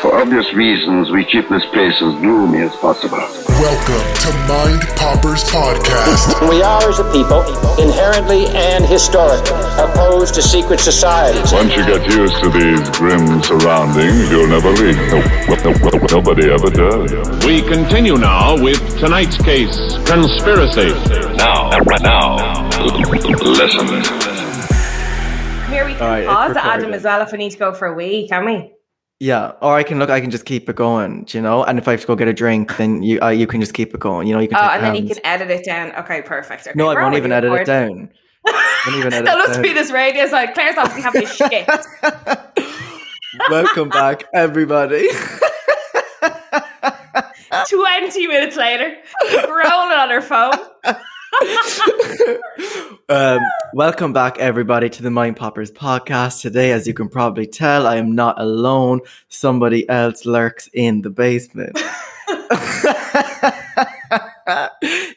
For obvious reasons, we keep this place as gloomy as possible. Welcome to Mind Poppers Podcast. We are, as a people, inherently and historically opposed to secret societies. Once you get used to these grim surroundings, you'll never leave. No, no, no, nobody ever does. We continue now with tonight's case, conspiracy. Now, now, listen. Here we can Alright, it's pause Adam recorded. as well if we need to go for a wee, can we? Yeah, or I can look. I can just keep it going, do you know. And if I have to go get a drink, then you uh, you can just keep it going. You know, you can. Oh, and then you can edit it down. Okay, perfect. Okay, No, I won't even edit it down. won't even edit that must down. be this radio side. Claire's obviously having shit. Welcome back, everybody. 20 minutes later, rolling on her phone. Um, welcome back, everybody, to the Mind Poppers podcast. Today, as you can probably tell, I am not alone. Somebody else lurks in the basement.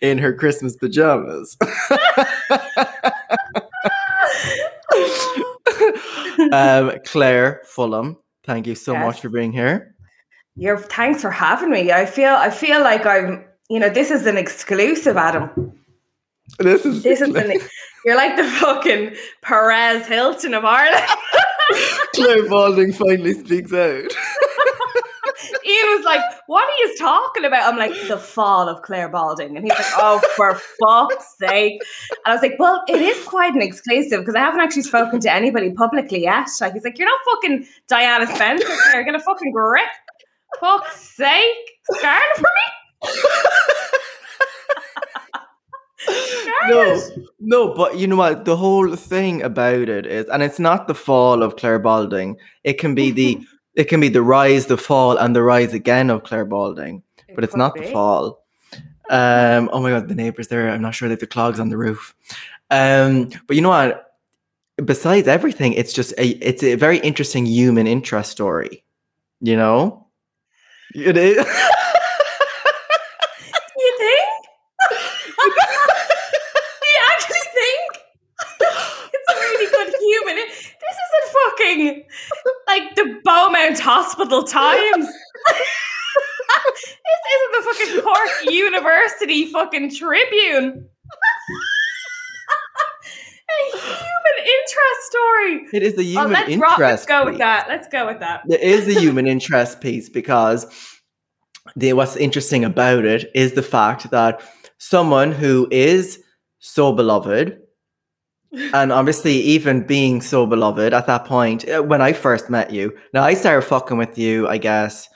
in her Christmas pajamas. um, Claire Fulham, thank you so Yes. much for being here. You're, thanks for having me. I feel I feel like I'm, you know, this is an exclusive, Adam. This is This is an, you're like the fucking Perez Hilton of Ireland. Claire Balding finally speaks out. he was like, "What are you talking about?" I'm like, "The fall of Claire Balding," and he's like, "Oh, for fuck's sake!" And I was like, "Well, it is quite an exclusive because I haven't actually spoken to anybody publicly yet." Like, he's like, "You're not fucking Diana Spencer. You're gonna fucking grip." Fuck's sake, scarlet for me. No, no, but you know what? The whole thing about it is, and it's not the fall of Claire Balding. It can be the it can be the rise, the fall, and the rise again of Claire Balding. But it's not the fall. Um, oh my god, the neighbors there. I'm not sure that the clogs on the roof. Um, but you know what? Besides everything, it's just a it's a very interesting human interest story. You know, it is. You think? Do you actually think? It's a really good human. This isn't fucking like Beaumont Hospital Times. this isn't the fucking Cork University fucking Tribune. a human interest story. It is the Oh, human let's, interest. rock, let's go with that. Let's go with that. It is the human interest piece because the what's interesting about it is the fact that someone who is so beloved and obviously even being so beloved at that point uh, when i first met you now i started fucking with you i guess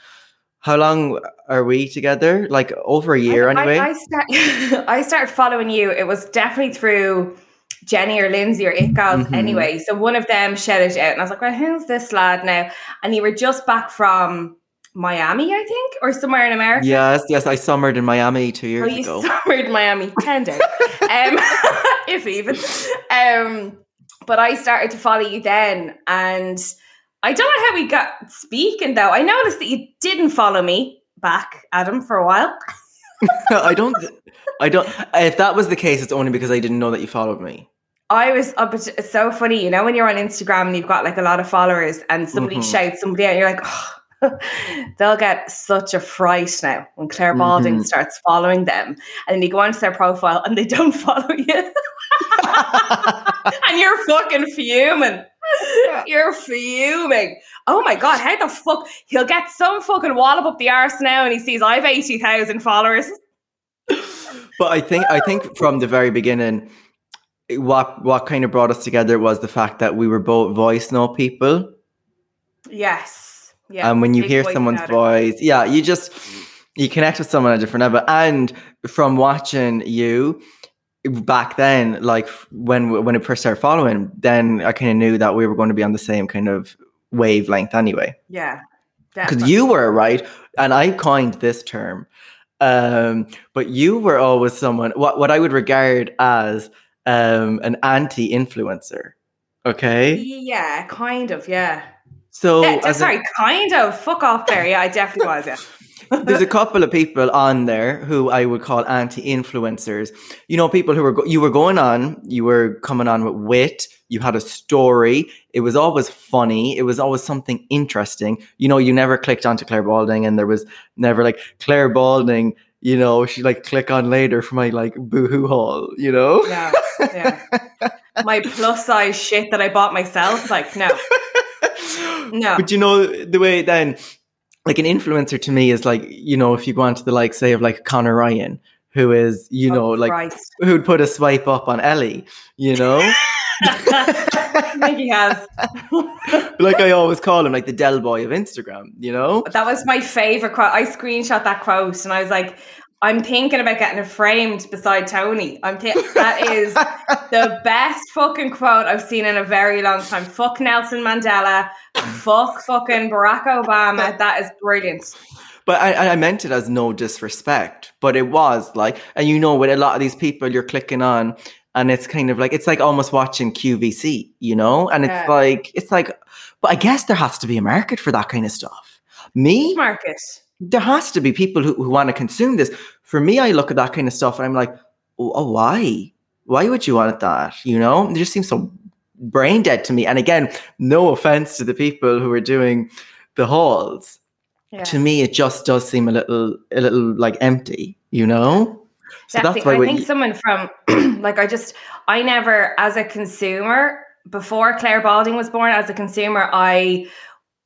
how long are we together like over a year I, anyway I, I, start, I started following you. It was definitely through Jenny or Lindsay or It Girls Mhm. anyway. So one of them shouted out, and I was like, well, who's this lad now? And you were just back from Miami, I think, or somewhere in America. yes yes i summered in miami two years you ago summered in Miami, 10 days. um, if even. Um, but I started to follow you then, and I don't know how we got speaking though. I noticed that you didn't follow me back, Adam, for a while. i don't i don't if that was the case it's only because i didn't know that you followed me I was up. It's so funny, you know, when you're on Instagram and you've got like a lot of followers, and somebody Mhm. shouts somebody out, you're like, oh, they'll get such a fright now when Claire Balding Mhm. starts following them, and then you go onto their profile and they don't follow you, and you're fucking fuming. You're fuming. Oh my god, how the fuck? He'll get some fucking wallop up the arse now, and he sees I've eighty thousand followers. But I think I think from the very beginning, what what kind of brought us together was the fact that we were both voice note people, Yes. Yeah. and when you hear voice someone's voice, yeah, you just you connect with someone at a different level. And from watching you, back then, like when when I first started following, then I kind of knew that we were going to be on the same kind of wavelength anyway. Yeah. Because you were right, and I coined this term. Um, but you were always someone what what I would regard as um an anti-influencer. Okay, Yeah, kind of, yeah. So yeah as a- sorry, kind of. Fuck off there. Yeah, I definitely was, yeah. there's a couple of people on there who I would call anti-influencers. You know, people who were go- you were going on, you were coming on with wit. You had a story. It was always funny. It was always something interesting. You know, you never clicked onto Claire Balding, and there was never like Claire Balding. You know, she like click on later for my like boohoo haul. You know, Yeah, yeah. My plus size shit that I bought myself, like, no. No. But you know the way then, like an influencer to me is like you know if you go onto the like say of like Connor Ryan, who is you oh, know Oh, like Christ. who'd put a swipe up on Ellie, you know, I think he has. like I always call him like the Del Boy of Instagram, you know. That was my favorite quote. I screenshot that quote and I was like, I'm thinking about getting it framed beside Tony. I'm th- that is the best fucking quote I've seen in a very long time. Fuck Nelson Mandela. Fuck fucking Barack Obama. That is brilliant. But I, I meant it as no disrespect, but it was like, and you know, with a lot of these people, you're clicking on, and it's kind of like it's like almost watching QVC, you know, and it's Yeah. like it's like, but I guess there has to be a market for that kind of stuff. Me, Market. There has to be people who, who want to consume this. For me, I look at that kind of stuff and I'm like, oh, oh, why? Why would you want that? You know, it just seems so brain dead to me. And again, no offense to the people who are doing the hauls. Yeah. To me, it just does seem a little, a little like empty. You know. So that's Definitely. why I think you- someone from like I just I never as a consumer before Claire Balding was born as a consumer I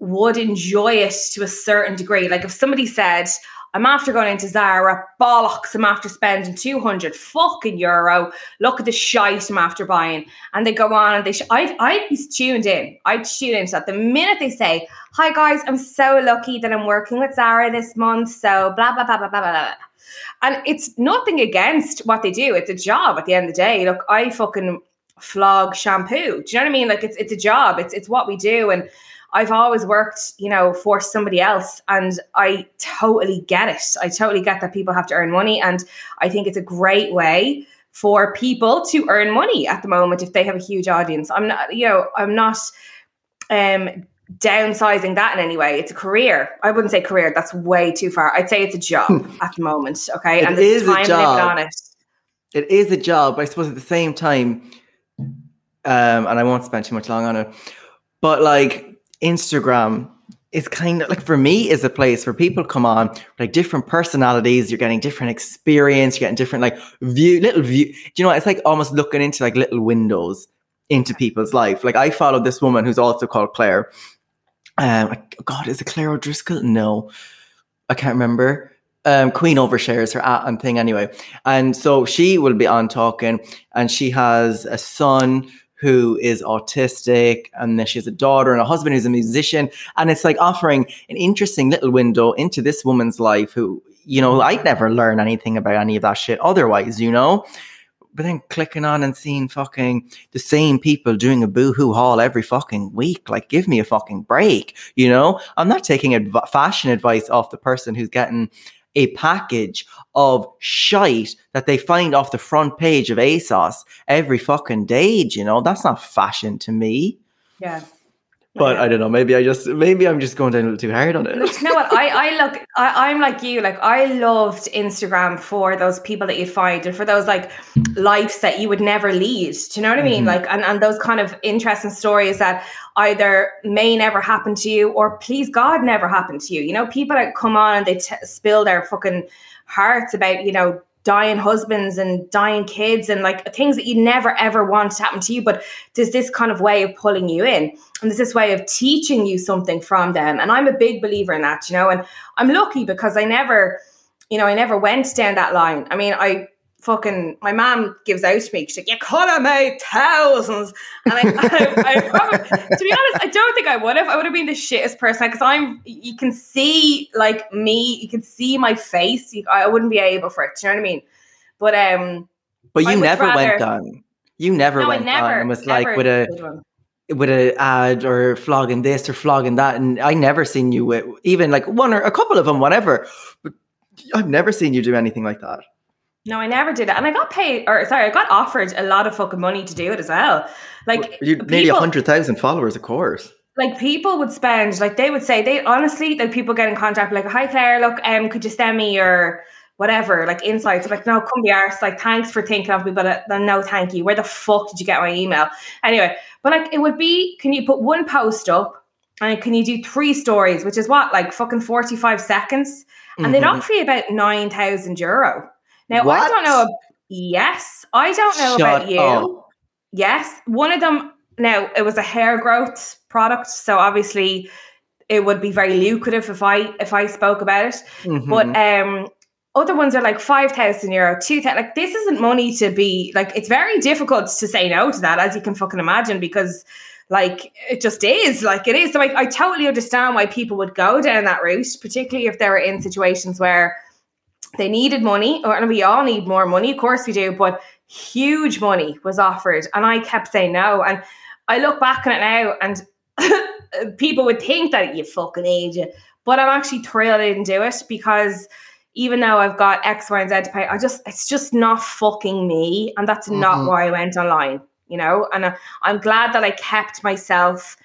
would enjoy it to a certain degree. Like if somebody said I'm after going into Zara, bollocks, I'm after spending 200 fucking euro. Look at the shite I'm after buying. And they go on and they, sh- I'd, I'd be tuned in. I'd tune into that. The minute they say, hi guys, I'm so lucky that I'm working with Zara this month. So blah, blah, blah, blah, blah, blah, blah. And it's nothing against what they do. It's a job at the end of the day. Look, I fucking flog shampoo. Do you know what I mean? Like it's it's a job. It's it's what we do. And I've always worked, you know, for somebody else. And I totally get it. I totally get that people have to earn money. And I think it's a great way for people to earn money at the moment if they have a huge audience. I'm not, you know, I'm not um downsizing that in any way. It's a career. I wouldn't say career. That's way too far. I'd say it's a job at the moment. Okay. It and there's is a time job. on it. it is a job. But I suppose at the same time, um, and I won't spend too much long on it, but like Instagram is kind of like for me is a place where people come on like different personalities. You're getting different experience. You're getting different like view, little view. Do you know? what? It's like almost looking into like little windows into people's life. Like I followed this woman who's also called Claire. Um, I- God, is it Claire O'Driscoll? No, I can't remember. Um, Queen overshares her at and thing anyway. And so she will be on talking, and she has a son who is autistic, and then she has a daughter and a husband who's a musician. And it's like offering an interesting little window into this woman's life who, you know, I'd never learn anything about any of that shit otherwise, you know? But then clicking on and seeing fucking the same people doing a boohoo haul every fucking week, like give me a fucking break, you know? I'm not taking adv- fashion advice off the person who's getting a package of shite that they find off the front page of ASOS every fucking day, you know? That's not fashion to me. Yeah. But I don't know, maybe I just maybe I'm just going down a little too hard on it. You know what? I, I look, I, I'm like you. Like, I loved Instagram for those people that you find and for those like lives that you would never lead. Do you know what I mean? Mm-hmm. Like, and, and those kind of interesting stories that either may never happen to you or please God never happen to you. You know, people that come on and they t- spill their fucking hearts about, you know, dying husbands and dying kids and like things that you never ever want to happen to you. But there's this kind of way of pulling you in and there's this way of teaching you something from them. And I'm a big believer in that, you know, and I'm lucky because I never, you know, I never went down that line. I mean, I fucking, my mom gives out to me, she's like, you could have made thousands. And I, I, I probably, to be honest, I don't think I would have. I would have been the shittest person because I'm, you can see like me, you can see my face. You, I wouldn't be able for it. Do you know what I mean? But, um, But you never went rather- on. You never No, I went never. on and was like with a with a ad or flogging this or flogging that, and I never seen you with even like one or a couple of them, whatever. But I've never seen you do anything like that. No, I never did it, and I got paid, or sorry, I got offered a lot of fucking money to do it as well. Like You nearly people- hundred thousand followers, of course. like people would spend like they would say they honestly like people get in contact like hi Claire look um could you send me your whatever like insights like no come be arse like thanks for thinking of me but uh, then no thank you where the fuck did you get my email anyway but like it would be can you put one post up and can you do three stories which is what like fucking 45 seconds and they'd Mhm. offer you about 9,000 euro now I don't know yes I don't know Shut about you up. Yes, one of them. Now it was a hair growth product, so obviously it would be very lucrative if I if I spoke about it. Mhm. But um, other ones are like five thousand euro, two thousand. Like this isn't money to be like. It's very difficult to say no to that, as you can fucking imagine, because like it just is like it is. So I, I totally understand why people would go down that route, particularly if they were in situations where they needed money, or and we all need more money, of course we do, but huge money was offered, and I kept saying no. And I look back on it now, and people would think that you fucking age it, but I'm actually thrilled I didn't do it because even though I've got X, Y, and Z to pay, I just it's just not fucking me, and that's not Mhm. why I went online, you know. And I, I'm glad that I kept myself,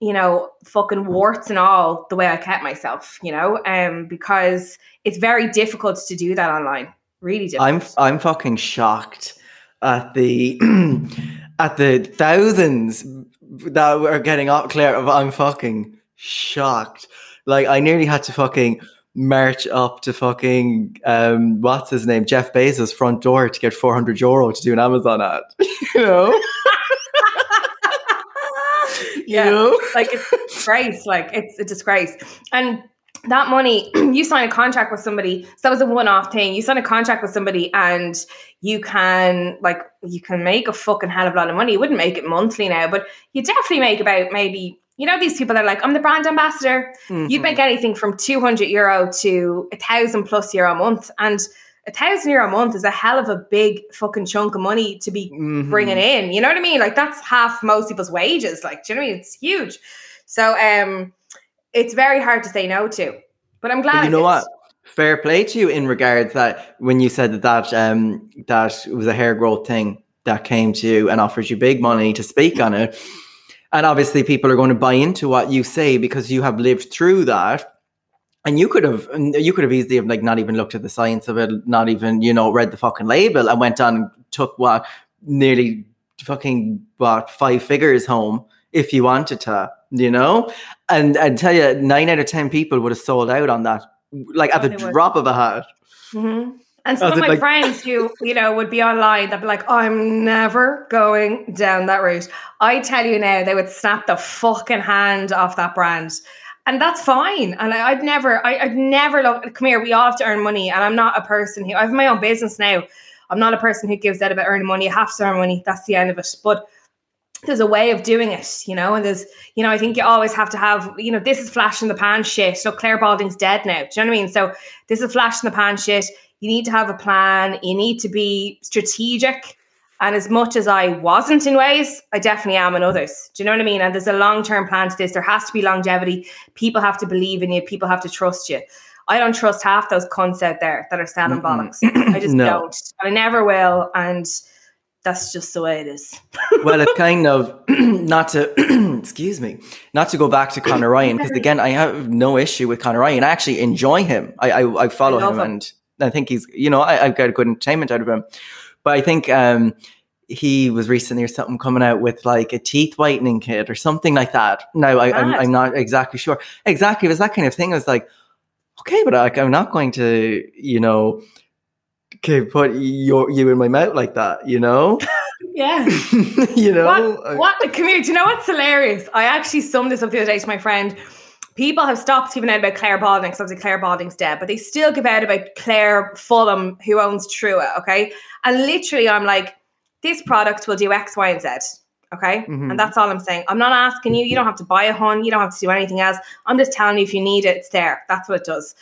you know, fucking warts and all the way I kept myself, you know, um, because it's very difficult to do that online. Really difficult. I'm I'm fucking shocked at the at the thousands that are getting up clear of I'm fucking shocked. Like I nearly had to fucking march up to fucking um what's his name Jeff Bezos front door to get 400 euro to do an Amazon ad. you know? yeah. You know? like it's a disgrace. Like it's a disgrace. And that money, you sign a contract with somebody. So that was a one-off thing. You sign a contract with somebody, and you can like you can make a fucking hell of a lot of money. You wouldn't make it monthly now, but you definitely make about maybe. You know these people that are like, I'm the brand ambassador. Mm-hmm. You'd make anything from 200 euro to a thousand plus euro a month, and a thousand euro a month is a hell of a big fucking chunk of money to be Mhm. bringing in. You know what I mean? Like that's half most people's wages. Like, do you know what I mean? It's huge. So um it's very hard to say no to. But I'm glad But you know what? Fair play to you in regards that when you said that that um that was a hair growth thing that came to you and offered you big money to speak on it. And obviously people are going to buy into what you say because you have lived through that. And you could have you could have easily have like not even looked at the science of it, not even, you know, read the fucking label and went on and took what nearly fucking what five figures home if you wanted to, you know? And and tell you, nine out of ten people would have sold out on that, like at the drop of a hat. Mhm. And some As of my like- friends who, you know, would be online, they'd be like, I'm never going down that route. I tell you now, they would snap the fucking hand off that brand. And that's fine. And I, I'd never, I, I'd never look, come here, we all have to earn money. And I'm not a person who, I have my own business now. I'm not a person who gives out about earning money. You have to earn money. That's the end of it. But there's a way of doing it, you know, and there's, you know, I think you always have to have, you know, this is flash in the pan shit. So Claire Balding's dead now. Do you know what I mean? So this is flash in the pan shit. You need to have a plan. You need to be strategic. And as much as I wasn't in ways, I definitely am in others. Do you know what I mean? And there's a long term plan to this. There has to be longevity. People have to believe in you. People have to trust you. I don't trust half those cunts out there that are selling bollocks. I just No. don't. I never will. And that's just the way it is. well, it's kind of not to excuse me, not to go back to Conor Ryan because again, I have no issue with Conor Ryan. I actually enjoy him. I I, I follow I him, him. and I think he's you know I, I've got a good entertainment out of him. But I think um, he was recently or something coming out with like a teeth whitening kit or something like that. Now I, I'm I'm not exactly sure. Exactly, it was that kind of thing. I was like, okay, but like I'm not going to you know. Okay, put your you in my mouth like that, you know. Yeah. you know, What, what the community? Do you know what's hilarious? I actually summed this up the other day to my friend. People have stopped giving out about Claire Balding because obviously Claire Balding's dead, but they still give out about Claire Fulham, who owns Trua. Okay, and literally, I'm like, this product will do X, Y, and Z. Okay. Mhm. And that's all I'm saying. I'm not asking you. You don't have to buy a hun. You don't have to do anything else. I'm just telling you if you need it, it's there. That's what it does.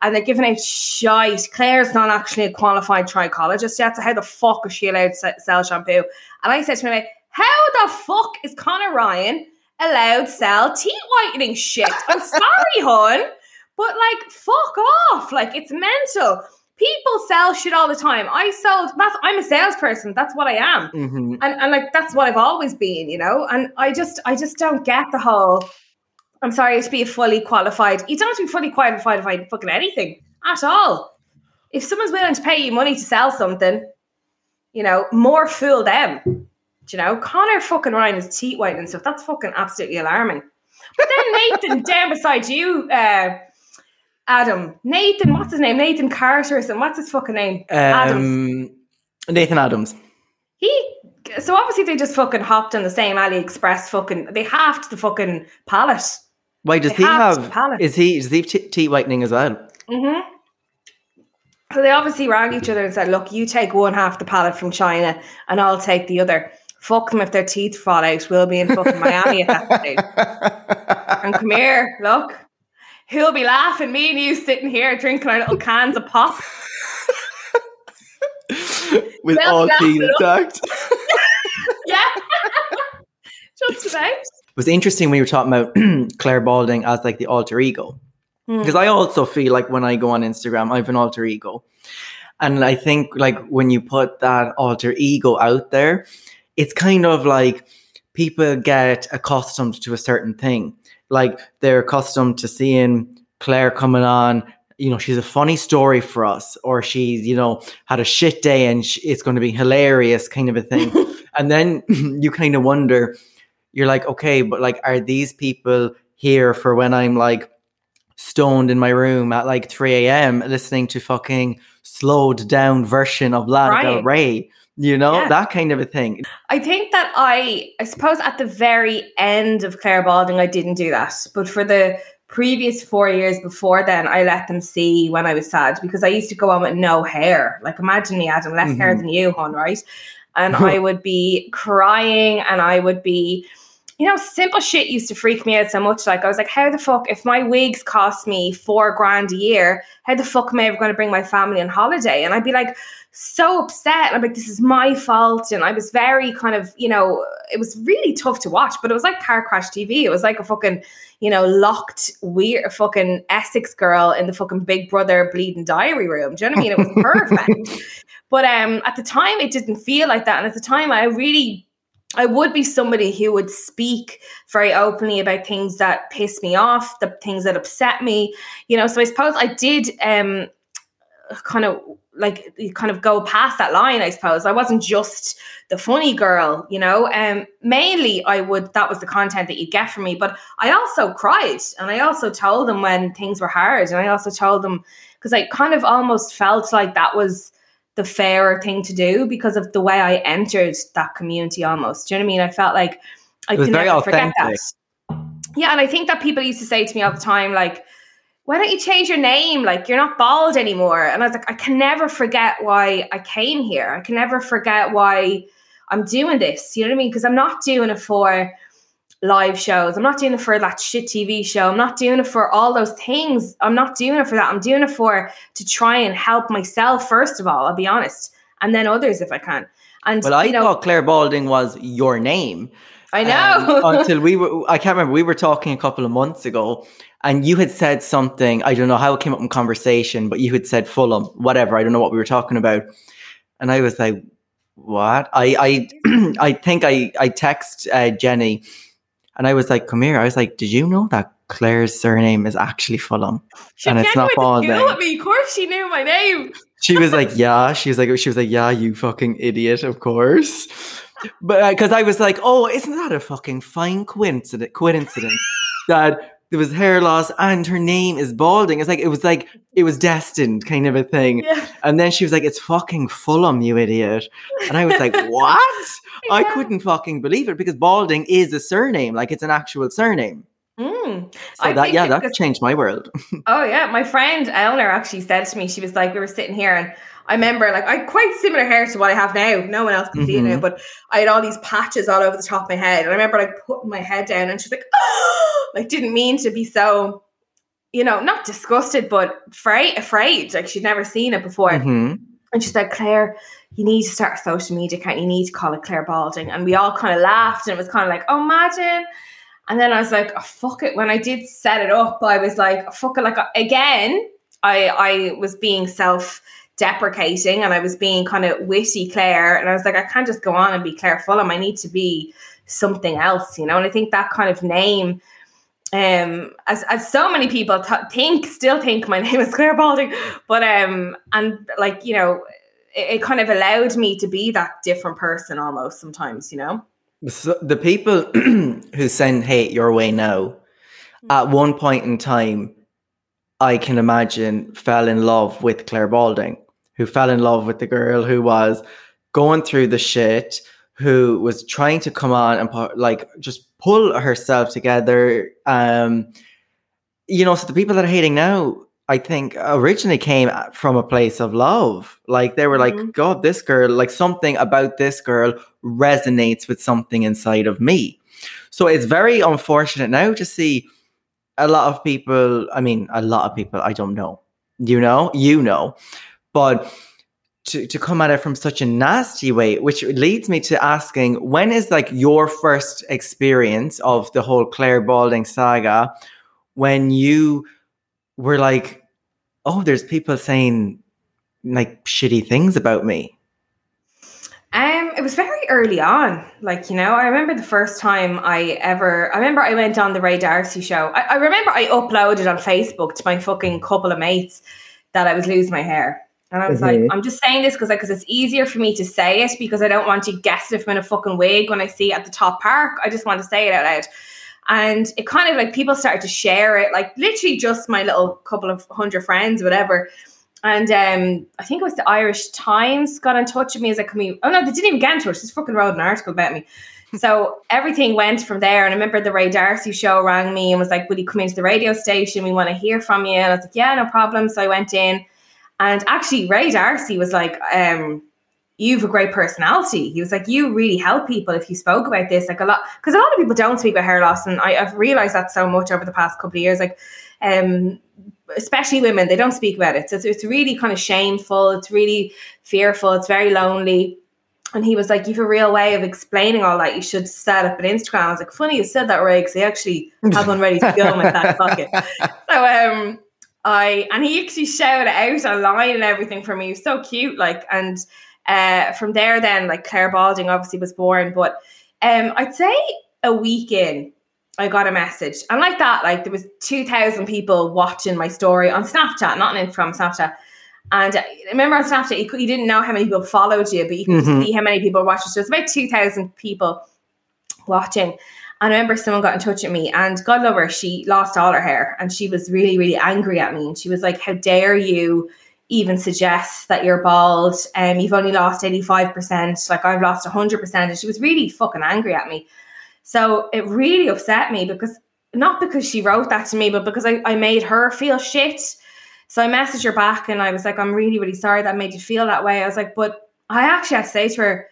And they're giving out shite. Claire's not actually a qualified trichologist yet. So how the fuck is she allowed to sell shampoo? And I said to my mate, how the fuck is Connor Ryan allowed sell teeth whitening shit? I'm sorry, hon, But like, fuck off. Like, it's mental. People sell shit all the time. I sold, that's, I'm a salesperson. That's what I am hmm and, and like that's what I've always been, you know. And I just I just don't get the whole. I'm sorry to be a fully qualified. You don't have to be fully qualified to find fucking anything at all. If someone's willing to pay you money to sell something, you know, more fool them. You know, Connor fucking Ryan is teeth whitening stuff. That's fucking absolutely alarming. But then Nathan down beside you, uh, Adam. Nathan, what's his name? Nathan Carter or something. What's his fucking name? Adams. Um, Nathan Adams. He so obviously they just fucking hopped on the same AliExpress fucking they halved the fucking pallet. Why does They he have pallet. Is he? Does he have te- teeth whitening as well? Mm-hmm. So they obviously rang each other and said, Look, you take one half the pallet from China and I'll take the other. Fuck them if their teeth fall out. We'll be in fucking Miami at that stage. And come here, look. He'll be laughing. Me and you sitting here drinking our little cans of pop. With Well, all teeth intact. Yeah. Just about. it was interesting when you were talking about Claire Balding as like the alter ego. Hmm. Because I also feel like when I go on Instagram, I have an alter ego. And I think like when you put that alter ego out there, it's kind of like people get accustomed to a certain thing. Like they're accustomed to seeing Claire coming on, you know, she's a funny story for us, or she's, you know, had a shit day and sh- it's going to be hilarious kind of a thing. and then you kind of wonder, you're like, okay, but like, are these people here for when I'm like stoned in my room at like 3 a.m. listening to fucking slowed down version of Lana Del Rey? You know, Yeah. that kind of a thing. I think that I, I suppose at the very end of Claire Balding, I didn't do that. But for the previous four years before then, I let them see when I was sad because I used to go on with no hair. Like, imagine me, Adam, less hair Mhm. than you, hon, right? And I would be crying and I would be, you know, simple shit used to freak me out so much. Like, I was like, how the fuck, if my wigs cost me four grand a year, how the fuck am I ever going to bring my family on holiday? And I'd be like, so upset. I'm like, this is my fault. And I was very kind of, you know, it was really tough to watch, but it was like car crash TV. It was like a fucking, you know, locked, weird fucking Essex girl in the fucking Big Brother bleeding diary room. Do you know what I mean? It was perfect. but um, at the time, it didn't feel like that. And at the time, I really I would be somebody who would speak very openly about things that piss me off, the things that upset me, you know. So I suppose I did um kind of like kind of go past that line, I suppose. I wasn't just the funny girl, you know. Um mainly I would that was the content that you'd get from me, but I also cried and I also told them when things were hard and I also told them because I kind of almost felt like that was the fairer thing to do because of the way I entered that community almost. Do you know what I mean? I felt like I can never forget that. Yeah, and I think that people used to say to me all the time, like, why don't you change your name? Like, you're not bald anymore. And I was like, I can never forget why I came here. I can never forget why I'm doing this. You know what I mean? Because I'm not doing it for live shows. I'm not doing it for that shit TV show. I'm not doing it for all those things. I'm not doing it for that. I'm doing it for to try and help myself, first of all, I'll be honest, and then others if I can. And, Well, I you know, thought Claire Balding was your name. I know. um, until we were, I can't remember, we were talking a couple of months ago and you had said something, I don't know how it came up in conversation, but you had said Fulham, whatever. I don't know what we were talking about. And I was like, what? I, I, I think I, I text uh, Jenny and I was like, come here. I was like, did you know that Claire's surname is actually Fulham? she and it's not went to school Balding. me. Of course, she knew my name. She was like, yeah. She was like, she was like, yeah, you fucking idiot, of course. But uh, because I was like, oh, isn't that a fucking fine coincidence? Coincidence that there was hair loss and her name is balding. It's like it was like it was destined, kind of a thing. Yeah. And then she was like, "It's fucking Fulham, you idiot," and I was like, "What?" I couldn't fucking believe it because balding is a surname, like it's an actual surname. Mm. So I that yeah, that changed my world. Oh yeah, my friend Eleanor actually said to me, she was like, we were sitting here and I remember like I had quite similar hair to what I have now. No one else can see it now, Mhm. but I had all these patches all over the top of my head. And I remember like putting my head down and she's like, oh, like didn't mean to be so, you know, not disgusted, but afraid, afraid. Like she'd never seen it before. hmm And she said, Claire, you need to start a social media account. You need to call it Claire Balding. And we all kind of laughed and it was kind of like, oh, imagine. And then I was like, oh, fuck it. When I did set it up, I was like, oh, fuck it. Like, again, I, I was being self deprecating and I was being kind of witty Claire. And I was like, I can't just go on and be Claire Fulham. I need to be something else, you know? And I think that kind of name um as, as so many people th- think still think my name is Claire Balding but um and like you know it, it kind of allowed me to be that different person almost sometimes you know So the people who send hate your way now, at one point in time, I can imagine fell in love with Claire Balding, who fell in love with the girl who was going through the shit, who was trying to come on and like just pull herself together. Um, you know, so the people that are hating now, I think originally came from a place of love. Like they were like, Mhm. God, this girl, like something about this girl resonates with something inside of me. So it's very unfortunate now to see a lot of people. I mean, a lot of people, I don't know. You know, you know, but to, to come at it from such a nasty way, which leads me to asking when is like your first experience of the whole Claire Balding saga when you were like, oh, there's people saying like shitty things about me. um it was very early on like you know i remember the first time i ever i remember i went on the Ray D'Arcy show i, I remember i uploaded on facebook to my fucking couple of mates that i was losing my hair and I was like, I'm just saying this because because it's easier for me to say it because I don't want you guessing if I'm in a fucking wig when I see it at the top park. I just want to say it out loud. And it kind of like people started to share it, like literally just my little couple of hundred friends, whatever. And um, I think it was the Irish Times got in touch with me as "Can we?" Oh no, they didn't even get in touch. Just fucking wrote an article about me. so everything went from there. And I remember the Ray D'Arcy show rang me and was like, "Will you come into the radio station? We want to hear from you." And I was like, "Yeah, no problem." So I went in, and actually Ray D'Arcy was like, um, "You have a great personality." He was like, "You really help people if you spoke about this." Like a lot, because a lot of people don't speak about hair loss, and I, I've realized that so much over the past couple of years. Like, um, especially women, they don't speak about it. So it's, it's really kind of shameful. It's really fearful. It's very lonely. And he was like, "You have a real way of explaining all that. You should set up an Instagram." I was like, "Funny you said that, Ray, because I actually have one ready to go in my back pocket." So um, I and he actually shouted out online and everything for me. He was so cute, like, and uh, from there, then like Claire Balding obviously was born. But um, I'd say a week in, I got a message, and like that, like there was two thousand people watching my story on Snapchat, not in from Snapchat. And uh, remember on Snapchat, you, could, you didn't know how many people followed you, but you could Mhm. see how many people watched. So it's about two thousand people watching. And I remember someone got in touch with me, and God love her, she lost all her hair, and she was really, really angry at me. And she was like, "How dare you even suggest that you're bald? Um, you've only lost eighty five percent. Like I've lost hundred percent." And she was really fucking angry at me. So it really upset me because not because she wrote that to me, but because I, I made her feel shit. So I messaged her back, and I was like, "I'm really, really sorry that made you feel that way." I was like, "But I actually had to say to her,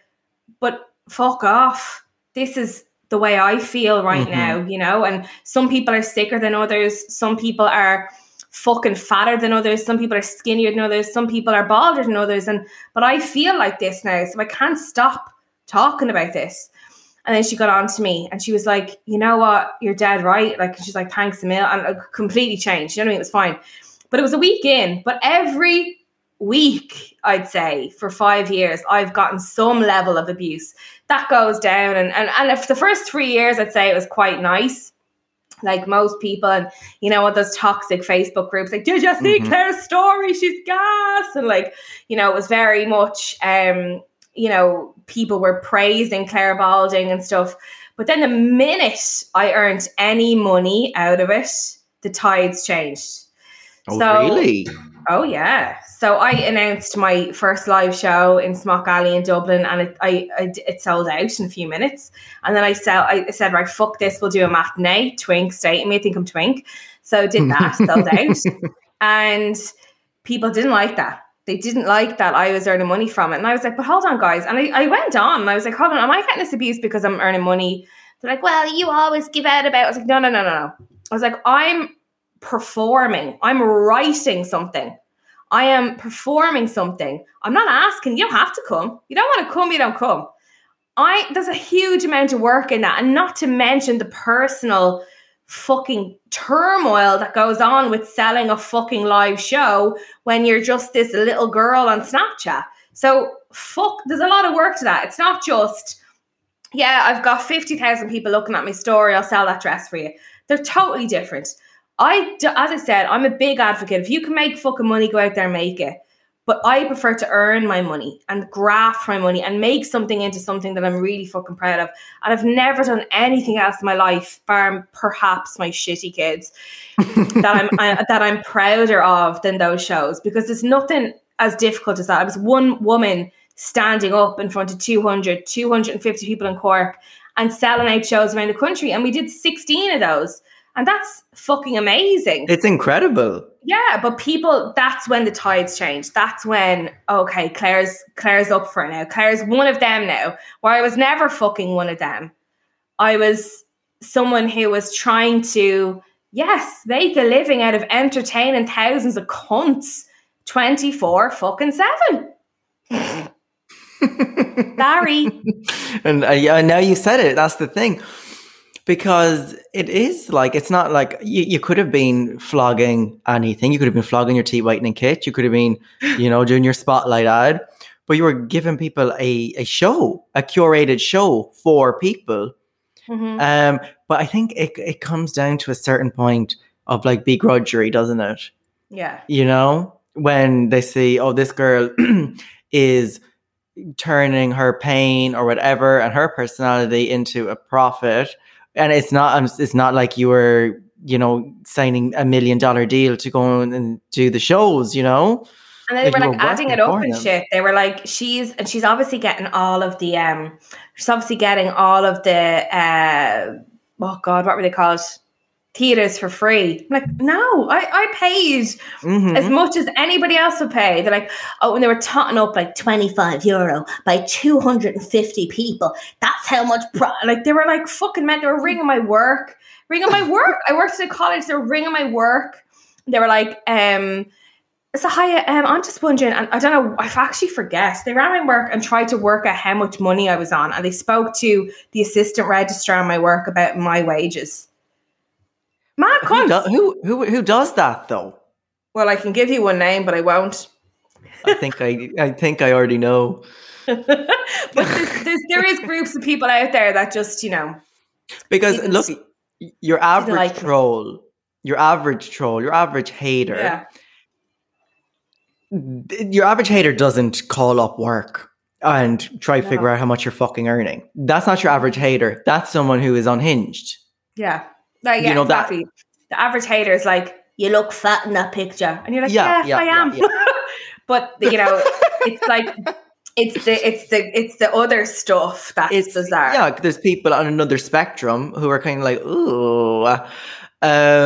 but fuck off. This is." The way I feel right Mhm. now, you know, and some people are sicker than others. Some people are fucking fatter than others. Some people are skinnier than others. Some people are balder than others. And but I feel like this now, so I can't stop talking about this. And then she got on to me and she was like, you know what, you're dead right. Like she's like, thanks a mil. And I completely changed. You know what I mean? It was fine. But it was a week in. But every week, I'd say, for five years, I've gotten some level of abuse. That goes down. And, and, and if the first three years, I'd say it was quite nice. Like most people, and you know what those toxic Facebook groups, like, did you see Mhm. Claire's story? She's gas, and like, you know, it was very much, um, you know, people were praising Claire Balding and stuff. But then the minute I earned any money out of it, the tides changed. Oh, So- really? Oh yeah. So I announced my first live show in Smock Alley in Dublin, and it I, I it sold out in a few minutes. And then I sell. I said, right, fuck this. We'll do a matinee. Twink, state me. I think I'm Twink. So I did that. sold out, and people didn't like that. they didn't like that I was earning money from it. And I was like, but hold on, guys. And I, I went on and I was like, hold on, am I getting this abuse because I'm earning money? They're like, well, you always give out about. I was like, no, no, no, no, no. I was like, I'm performing. I'm writing something. I am performing something. I'm not asking. You have to come. You don't want to come. You don't come. I there's a huge amount of work in that, and not to mention the personal fucking turmoil that goes on with selling a fucking live show when you're just this little girl on Snapchat. So fuck, there's a lot of work to that. It's not just yeah, I've got 50,000 people looking at my story, I'll sell that dress for you. They're totally different. I, as I said, I'm a big advocate. If you can make fucking money, go out there and make it. But I prefer to earn my money and graft my money and make something into something that I'm really fucking proud of. And I've never done anything else in my life, bar perhaps my shitty kids, that I'm I, that I'm prouder of than those shows because there's nothing as difficult as that. I was one woman standing up in front of 200, 250 people in Cork and selling out shows around the country, and we did 16 of those. And that's fucking amazing. It's incredible. Yeah, but people that's when the tides change. That's when okay, Claire's Claire's up for it now. Claire's one of them now. Where I was never fucking one of them. I was someone who was trying to, yes, make a living out of entertaining thousands of cunts 24 fucking 7. Sorry. and uh, yeah, now you said it. That's the thing. Because it is like, it's not like you, you could have been flogging anything. You could have been flogging your teeth whitening kit. You could have been, you know, doing your spotlight ad. But you were giving people a, a show, a curated show for people. Mhm. Um, but I think it, it comes down to a certain point of like begrudgery, doesn't it? Yeah. you know when they see oh this girl is turning her pain or whatever and her personality into a profit and it's not um, it's not like you were you know signing a million dollar deal to go and do the shows you know And they Like, were like adding it up and them. shit. They were like, she's and she's obviously getting all of the um she's obviously getting all of the uh oh god, what were they called? Theaters for free. I'm like, no, I, I paid Mhm. as much as anybody else would pay. They're like, oh, and they were totting up like 25 euro by 250 people. That's how much, pro-. like, they were like fucking men. They were ringing my work, ringing my work. I worked at a college, they were ringing my work. They were like, um, so hi, um, I'm just wondering, and I don't know, I've actually forget. They ran my work and tried to work out how much money I was on, and they spoke to the assistant registrar on my work about my wages. Mad who, do- who who who does that though Well, I can give you one name, but I won't. i think i i think i already know but there's, there's, there is groups of people out there that just, you know, because look your average like troll your average troll your average hater yeah, your average hater doesn't call up work and try to No. figure out how much you're fucking earning. That's not your average hater. That's someone who is unhinged. yeah, like, yeah, You know that-. The average hater is like, you look fat in that picture, and you're like, Yeah, yeah, yeah, I am. yeah, but you know, it's like it's the it's the it's the other stuff that's It's bizarre. yeah. There's people on another spectrum who are kind of like, ooh. Uh,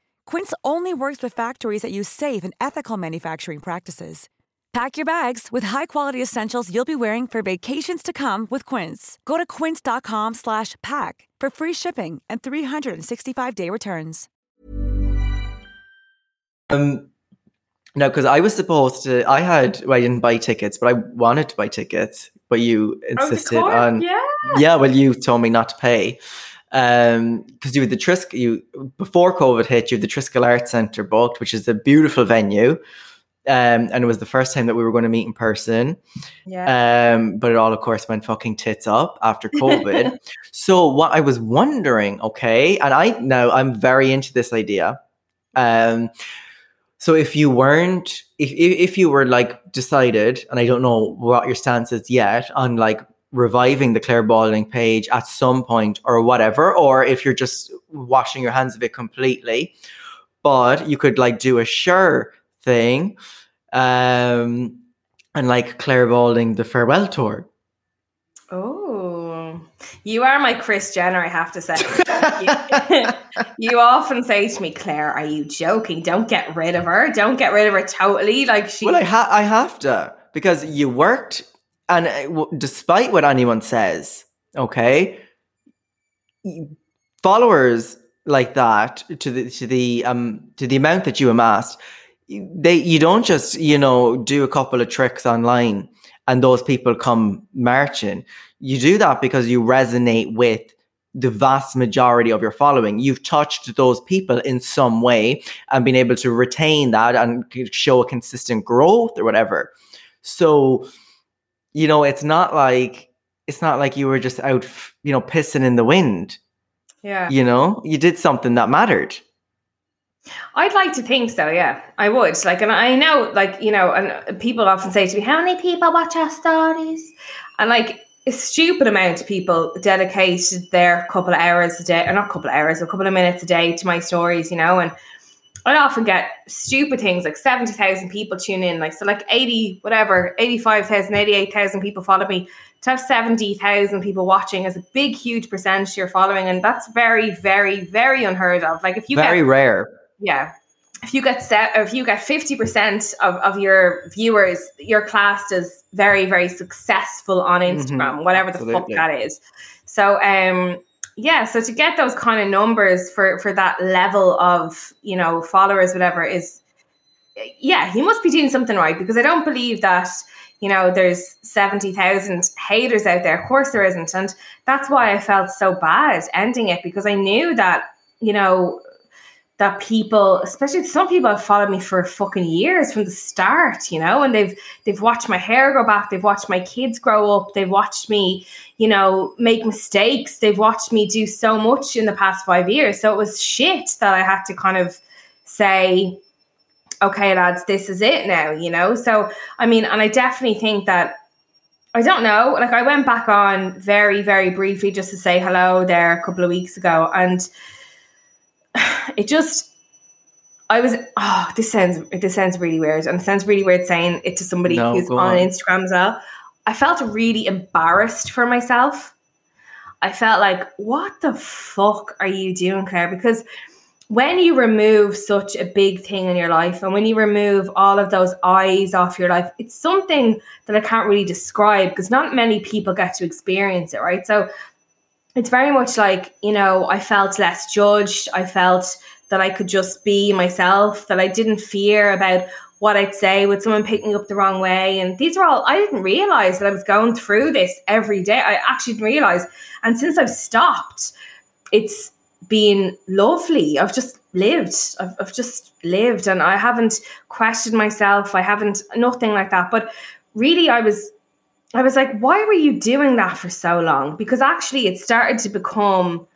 Quince only works with factories that use safe and ethical manufacturing practices. Pack your bags with high-quality essentials you'll be wearing for vacations to come with Quince. Go to quince.com slash pack for free shipping and 365-day returns. um, No, because I was supposed to. I had. Well, I didn't buy tickets, but I wanted to buy tickets. But you insisted course, on. yeah. Yeah. Well, you told me not to pay. Um, because you had the Trisk You before COVID hit, you had the Triskel Arts Centre booked, which is a beautiful venue. Um, and it was the first time that we were going to meet in person. Yeah. Um, but it all, of course, went fucking tits up after COVID. so what I was wondering, okay, and I now I'm very into this idea. Um, so if you weren't, if if if you were like decided, and I don't know what your stance is yet on like reviving the Claire Balding page at some point or whatever, or if you're just washing your hands of it completely, but you could like do a sure thing, um, and like Claire Balding the farewell tour. Oh, you are my Kris Jenner, I have to say. you, you often say to me, Claire, are you joking? Don't get rid of her. Don't get rid of her totally. Like she. Well, I ha- I have to because you worked, and uh, w- despite what anyone says, okay, followers like that to the to the um to the amount that you amassed, they you don't just you know do a couple of tricks online and those people come marching. You do that because you resonate with the vast majority of your following. You've touched those people in some way and been able to retain that and show a consistent growth or whatever. So, you know, it's not like it's not like you were just out, you know, pissing in the wind. yeah. You know, you did something that mattered. I'd like to think so, yeah. I would. Like, and I know, like, you know, and people often say to me, How many people watch our stories? And like a stupid amount of people dedicated their couple of hours a day, or not couple of hours, a couple of minutes a day to my stories, you know, and I'd often get stupid things like 70,000 people tune in, like, so like 80, whatever, 85,000, 88,000 people follow me. To have 70,000 people watching is a big, huge percentage you're following. And that's very, very, very unheard of. Like, if you Very get rare. yeah if you get set if you get 50% of, of your viewers you're classed as very very successful on instagram whatever the Mm-hmm. absolutely. fuck that is so um yeah so to get those kind of numbers for for that level of you know followers whatever is yeah he must be doing something right because i don't believe that you know there's 70,000 haters out there. Of course there isn't and that's why i felt so bad ending it because i knew that you know that people, especially some people have followed me for fucking years from the start, you know, and they've they've watched my hair grow back, they've watched my kids grow up, they've watched me, you know, make mistakes, they've watched me do so much in the past five years. So it was shit that I had to kind of say, okay, lads, this is it now, you know. So I mean, and I definitely think that I don't know. Like I went back on very, very briefly just to say hello there a couple of weeks ago, and it just I was oh this sounds this sounds really weird and it sounds really weird saying it to somebody No, who's on, on. Instagram as well. I felt really embarrassed for myself. I felt like what the fuck are you doing Claire because when you remove such a big thing in your life and when you remove all of those eyes off your life it's something that I can't really describe because not many people get to experience it right so it's very much like you know i felt less judged. I felt that i could just be myself that i didn't fear about what i'd say. With someone picking up the wrong way? And these are all i didn't realize that i was going through this every day. I actually didn't realize. And since i've stopped it's been lovely. I've just lived. I've, I've just lived. And i haven't questioned myself. I haven't nothing like that. But really i was I was like, why were you doing that for so long? Because actually, it started to become.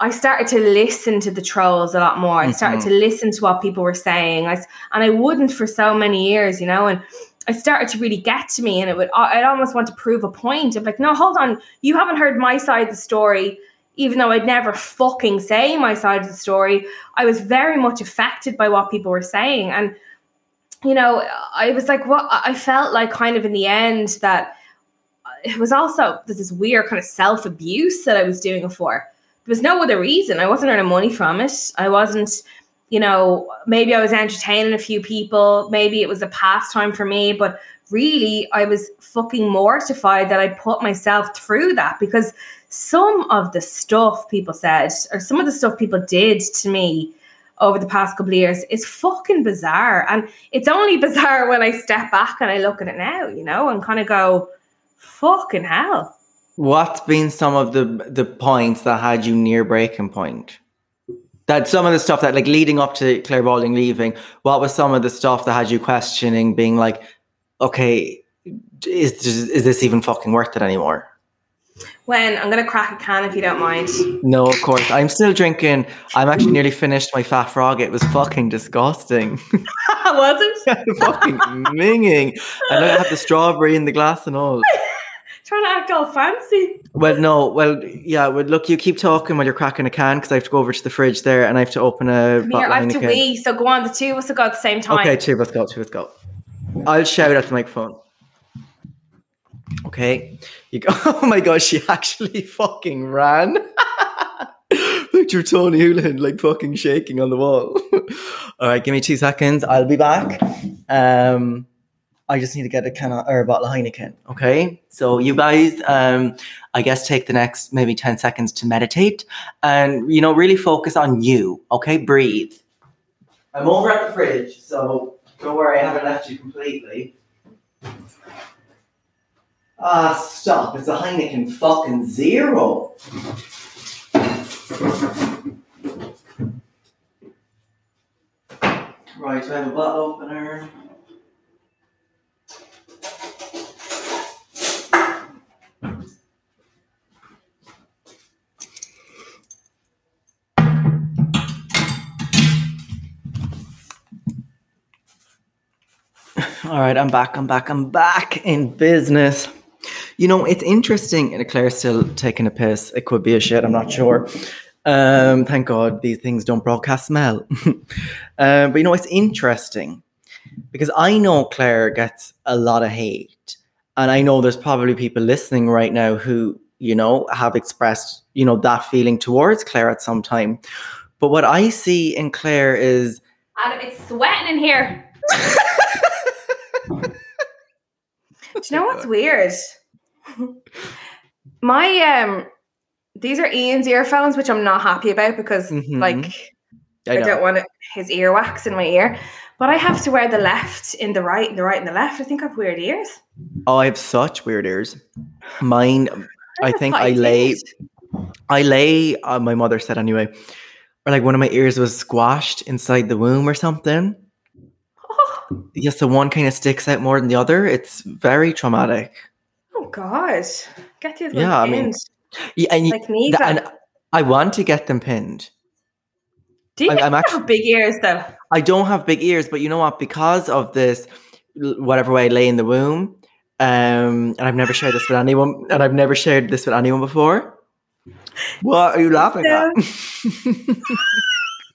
I started to listen to the trolls a lot more. I started mm-hmm. to listen to what people were saying, I, and I wouldn't for so many years, you know. And I started to really get to me, and it would. Uh, I'd almost want to prove a point of like, no, hold on, you haven't heard my side of the story. Even though I'd never fucking say my side of the story, I was very much affected by what people were saying, and you know, I was like, what? I felt like kind of in the end that it was also this weird kind of self abuse that I was doing it for. There was no other reason. I wasn't earning money from it. I wasn't, you know, maybe I was entertaining a few people. Maybe it was a pastime for me, but really I was fucking mortified that I put myself through that because some of the stuff people said or some of the stuff people did to me over the past couple of years is fucking bizarre. And it's only bizarre when I step back and I look at it now, you know, and kind of go, fucking hell. What's been some of the the points that had you near breaking point? That some of the stuff that like leading up to Claire Balding leaving, what was some of the stuff that had you questioning, being like, okay, is is this even fucking worth it anymore? When I'm gonna crack a can if you don't mind. No, of course. I'm still drinking. I'm actually nearly finished my fat frog. It was fucking disgusting. Was it? fucking minging. And I had the strawberry in the glass and all. Trying to act all fancy. Well, no. Well, yeah. Well, look, you keep talking while you're cracking a can because I have to go over to the fridge there and I have to open a Come bottle here, of I have to Heineken. wee, so go on, the two of us will go at the same time. Okay, two. Let's go. Two. Let's go. I'll shout at the microphone. Okay. You go. Oh my gosh, she actually fucking ran. Picture Tony Houlihan like fucking shaking on the wall. All right, give me two seconds. I'll be back. Um, I just need to get a can of, or a bottle of Heineken. Okay. So you guys, um, I guess take the next maybe ten seconds to meditate and you know really focus on you. Okay, breathe. I'm over at the fridge, so don't worry, I haven't left you completely. Ah, stop. It's a Heineken fucking zero. Right, so I have a bottle opener. All right, I'm back. I'm back. I'm back in business. You know, it's interesting. And Claire's still taking a piss. It could be a shit. I'm not sure. Um, thank God these things don't broadcast smell. um, but you know, it's interesting because I know Claire gets a lot of hate, and I know there's probably people listening right now who you know have expressed you know that feeling towards Claire at some time. But what I see in Claire is Adam, it's sweating in here. Do you know what's weird? My um these are Ian's earphones, which I'm not happy about because Mhm. like I I, don't want it, his earwax in my ear. But I have to wear the left in the right, and the right in the left. I think I have weird ears. Oh, I have such weird ears. Mine, I never think I lay. I lay. Uh, my mother said anyway, or like one of my ears was squashed inside the womb or something. Oh, Yes, the one kind of sticks out more than the other. It's very traumatic. Oh God. Get other Yeah, I mean. Yeah, and, Like me, th- and I want to get them pinned. Do you think I'm you have big ears though? I don't have big ears, but you know what? Because of this, whatever way I lay in the womb, um, and I've never shared this with anyone, and I've never shared this with anyone before. What are you laughing at?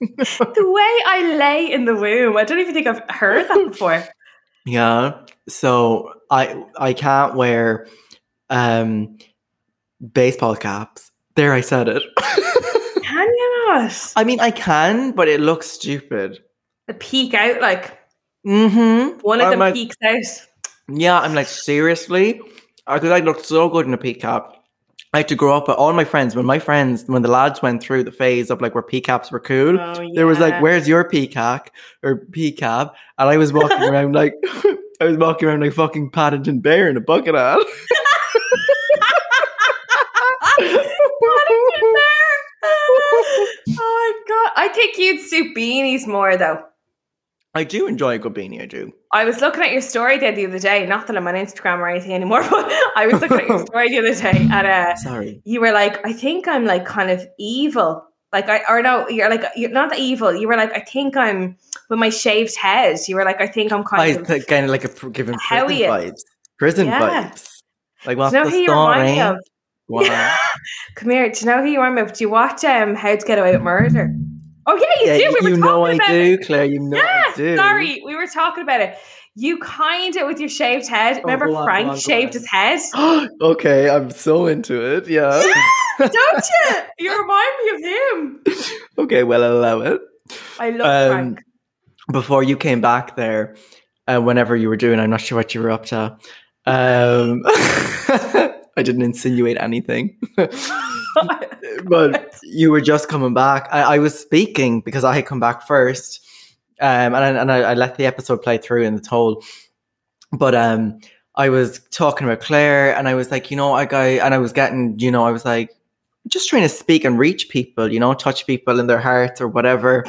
the way I lay in the womb, I don't even think I've heard that before. Yeah. So I I can't wear um baseball caps. There I said it. Can you not? I mean I can, but it looks stupid. The peek out, like Mm-hmm. one of I'm them like, peeks out. Yeah, I'm like, seriously? Because I looked so good in a peak cap. I had to grow up with all my friends. When my friends, when the lads went through the phase of like where peacaps were cool, Oh, there was like, where's your peacock or peacap? And I was walking around like, I was walking around like fucking Paddington Bear in a bucket hat. Paddington Bear! oh my god! I think you'd suit beanies more though. I do enjoy a good beanie, I do. I was looking at your story there the other day. Not that I'm on Instagram or anything anymore, but I was looking at your story the other day, and uh, Sorry. you were like, "I think I'm like kind of evil." Like I or no, you're like you're not evil. You were like, "I think I'm with my shaved head." You were like, "I think I'm I kind of." kind of like a given prison vibes. Prison Yeah. vibes. Like, what's you know the who you remind me story? of? Wow. Come here. Do you know who you remind me of? Do you watch um How to Get Away with Murder? Oh yeah, you Yeah, do. We you were know I about do, it. Claire. You know Yeah, I do. sorry, we were talking about it. You kind it with your shaved head. Remember Oh, go on, Frank on, shaved his head? okay, I'm so into it. Yeah. Don't you? You remind me of him. okay, well, I'll allow it. I love Um, Frank. Before you came back there, uh, whenever you were doing, I'm not sure what you were up to. Um, I didn't insinuate anything. but you were just coming back. I, I was speaking because I had come back first, um, and I, and I, I let the episode play through in the toll. But um, I was talking about Claire, and I was like, you know, I guy, and I was getting, you know, I was like, just trying to speak and reach people, you know, touch people in their hearts or whatever.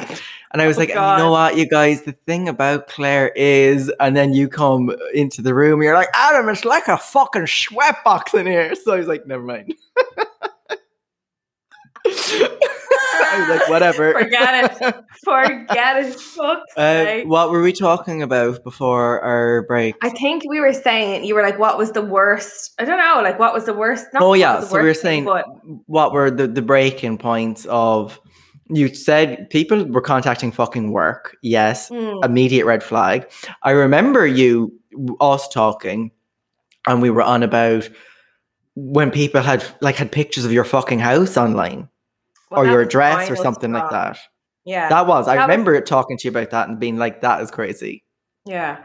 And I was Oh, like, you know what, you guys, the thing about Claire is, and then you come into the room, you're like, Adam, it's like a fucking sweatbox in here. So I was like, never mind. Like, whatever. Forget it. Forget it. Fuck's Uh, what were we talking about before our break? I think we were saying you were like, what was the worst? I don't know, like what was the worst? not oh yeah, so we were saying but what were the, the breaking points of you said people were contacting fucking work. Yes, Hmm. immediate red flag. I remember you us talking and we were on about when people had like had pictures of your fucking house online well, or your address or something like that. Yeah, That was I That was- remember talking to you about that and being like that is crazy. Yeah,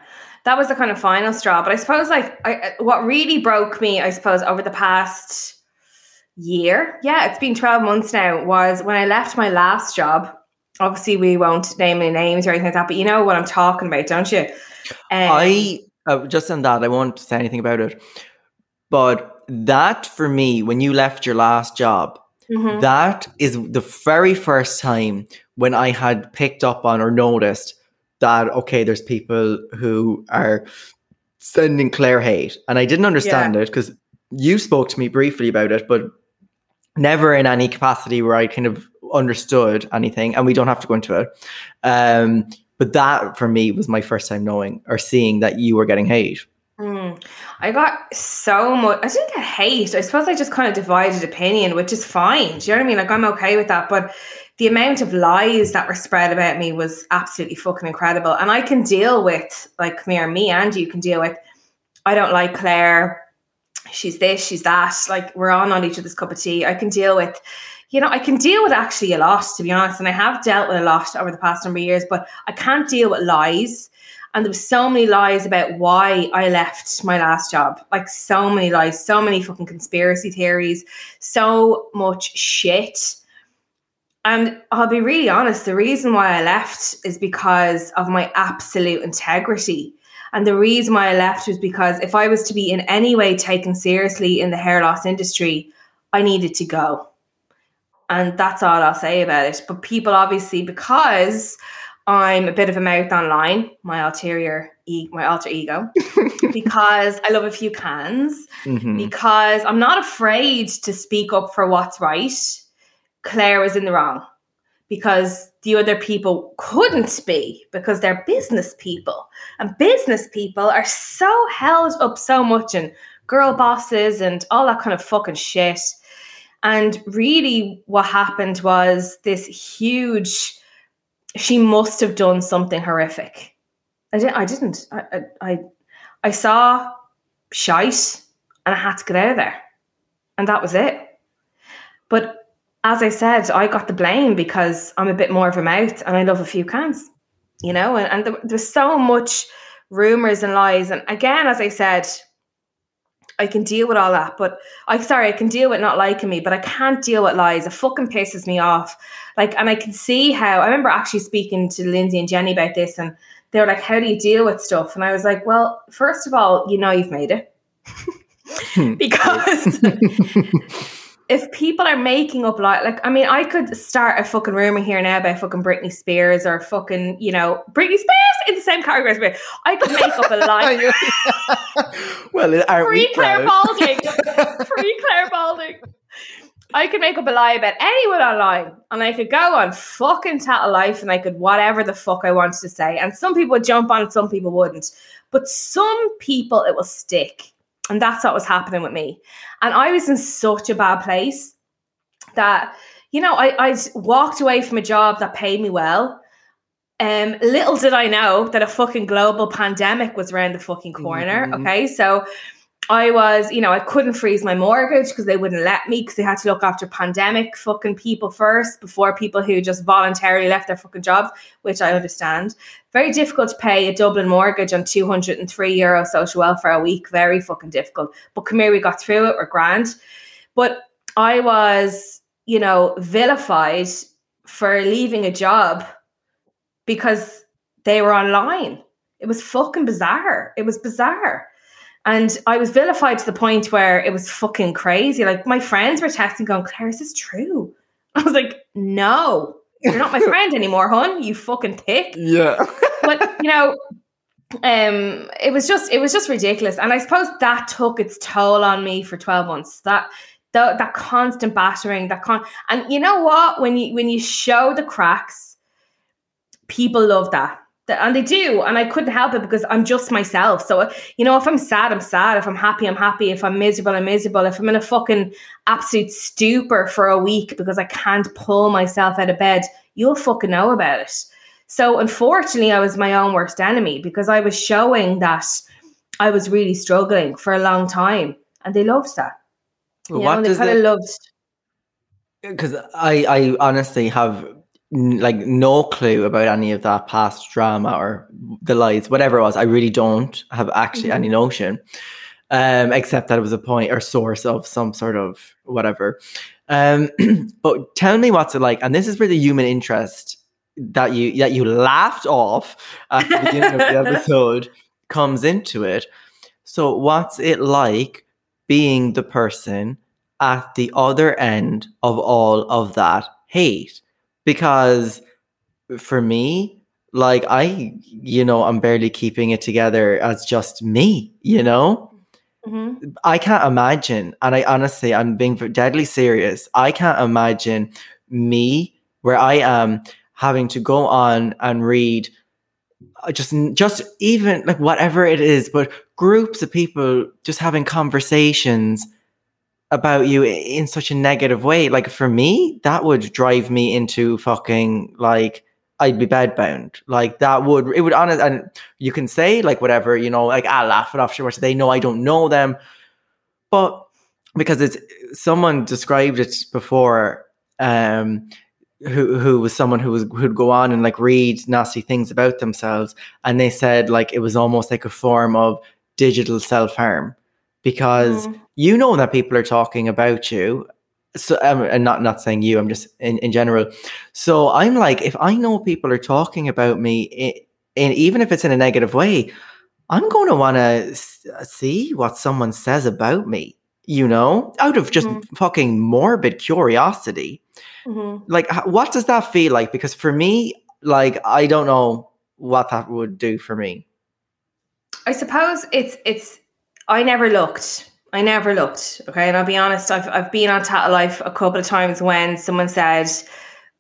that was the kind of final straw. But I suppose, like, I, I- what really broke me, I suppose, over the past year, yeah, it's been 12 months now, was when I left my last job. Obviously, we won't name any names or anything like that, but you know what I'm talking about, don't you? Um, I uh, just on that, I won't say anything about it. But that for me, when you left your last job, mhm. that is the very first time when I had picked up on or noticed that okay, there's people who are sending Claire hate, and I didn't understand it because you spoke to me briefly about it, but never in any capacity where I kind of understood anything, and we don't have to go into it. Um, but that for me was my first time knowing or seeing that you were getting hate. Mm. I got so much. I didn't get hate. I suppose I just kind of divided opinion, which is fine. Do you know what I mean? Like I'm okay with that. But the amount of lies that were spread about me was absolutely fucking incredible. And I can deal with like me here, me and you can deal with. I don't like Claire. She's this, she's that. Like we're on on each other's cup of tea. I can deal with. You know, I can deal with actually a lot, to be honest, and I have dealt with a lot over the past number of years. But I can't deal with lies. And there was so many lies about why I left my last job. Like so many lies, so many fucking conspiracy theories, so much shit. And I'll be really honest, the reason why I left is because of my absolute integrity. And the reason why I left was because if I was to be in any way taken seriously in the hair loss industry, I needed to go. And that's all I'll say about it. But people obviously, because I'm a bit of a mouth online, my ulterior, e- my alter ego, because I love a few cans, Mhm. because I'm not afraid to speak up for what's right. Claire was in the wrong because the other people couldn't be because they're business people. And business people are so held up so much in girl bosses and all that kind of fucking shit. And really, what happened was this huge. She must have done something horrific. I didn't. I didn't. I. I. I, saw shite, and I had to get out of there, and that was it. But as I said, I got the blame because I'm a bit more of a mouth, and I love a few cans, you know. And, and there, there's so much rumors and lies, and again, as I said, I can deal with all that, but I sorry, I can deal with not liking me, but I can't deal with lies. It fucking pisses me off. Like, and I can see how I remember actually speaking to Lindsay and Jenny about this, and they were like, How do you deal with stuff? And I was like, Well, first of all, you know you've made it. because if people are making up like like I mean I could start a fucking rumor here now about fucking Britney Spears or fucking you know Britney Spears in the same category as me. I could make up a lie well, aren't we Free Claire? Balding. Free Claire Balding. I could make up a lie about anyone online and I could go on fucking Tattle Life and I could whatever the fuck I wanted to say. And some people would jump on it, some people wouldn't. But some people it will stick. And that's what was happening with me. And I was in such a bad place that, you know, I, I walked away from a job that paid me well. Um, little did I know that a fucking global pandemic was around the fucking corner. Mhm. Okay. So I was, you know, I couldn't freeze my mortgage because they wouldn't let me because they had to look after pandemic fucking people first before people who just voluntarily left their fucking jobs, which I understand. Very difficult to pay a Dublin mortgage on 203 euro social welfare a week. Very fucking difficult. But come here, we got through it. We're grand. But I was, you know, vilified for leaving a job because they were online. It was fucking bizarre. It was bizarre. And I was vilified to the point where it was fucking crazy. Like my friends were texting, going, Claire, is this true? I was like, no, you're not my friend anymore, hon. You fucking thick. Yeah. but you know, um, it was just it was just ridiculous. And I suppose that took its toll on me for 12 months. That that, that constant battering, that con and you know what? When you when you show the cracks, people love that and they do and i couldn't help it because i'm just myself. So you know if i'm sad i'm sad. If i'm happy i'm happy. If i'm miserable i'm miserable. If i'm in a fucking absolute stupor for a week because i can't pull myself out of bed you'll fucking know about it. So unfortunately i was my own worst enemy because i was showing that i was really struggling for a long time and they loved that. You what know, they kind of loved Because I, I honestly have like no clue about any of that past drama or the lies, whatever it was. I really don't have actually any notion, um, except that it was a point or source of some sort of whatever. Um, but tell me what's it like, and this is where the human interest that you that you laughed off at the beginning of the episode comes into it. So, what's it like being the person at the other end of all of that hate? Because for me, like I, you know, I'm barely keeping it together as just me, you know? Mhm. I can't imagine, and I honestly, I'm being deadly serious. I can't imagine me where I am having to go on and read uh, just, just even like whatever it is, but groups of people just having conversations about you in such a negative way. Like for me, that would drive me into fucking like I'd be bedbound. Like that would it would honest and you can say like whatever, you know, like I laugh it off sure they know I don't know them. But because it's someone described it before, um who who was someone who was who'd go on and like read nasty things about themselves and they said like it was almost like a form of digital self-harm because Mhm. you know that people are talking about you so um, and not not saying you i'm just in, in general so i'm like if i know people are talking about me and even if it's in a negative way i'm going to want to see what someone says about me you know out of just Mhm. fucking morbid curiosity Mhm. like what does that feel like because for me like i don't know what that would do for me I suppose it's it's I never looked. I never looked. Okay. And I'll be honest, I've I've been on Tattle Life a couple of times when someone said,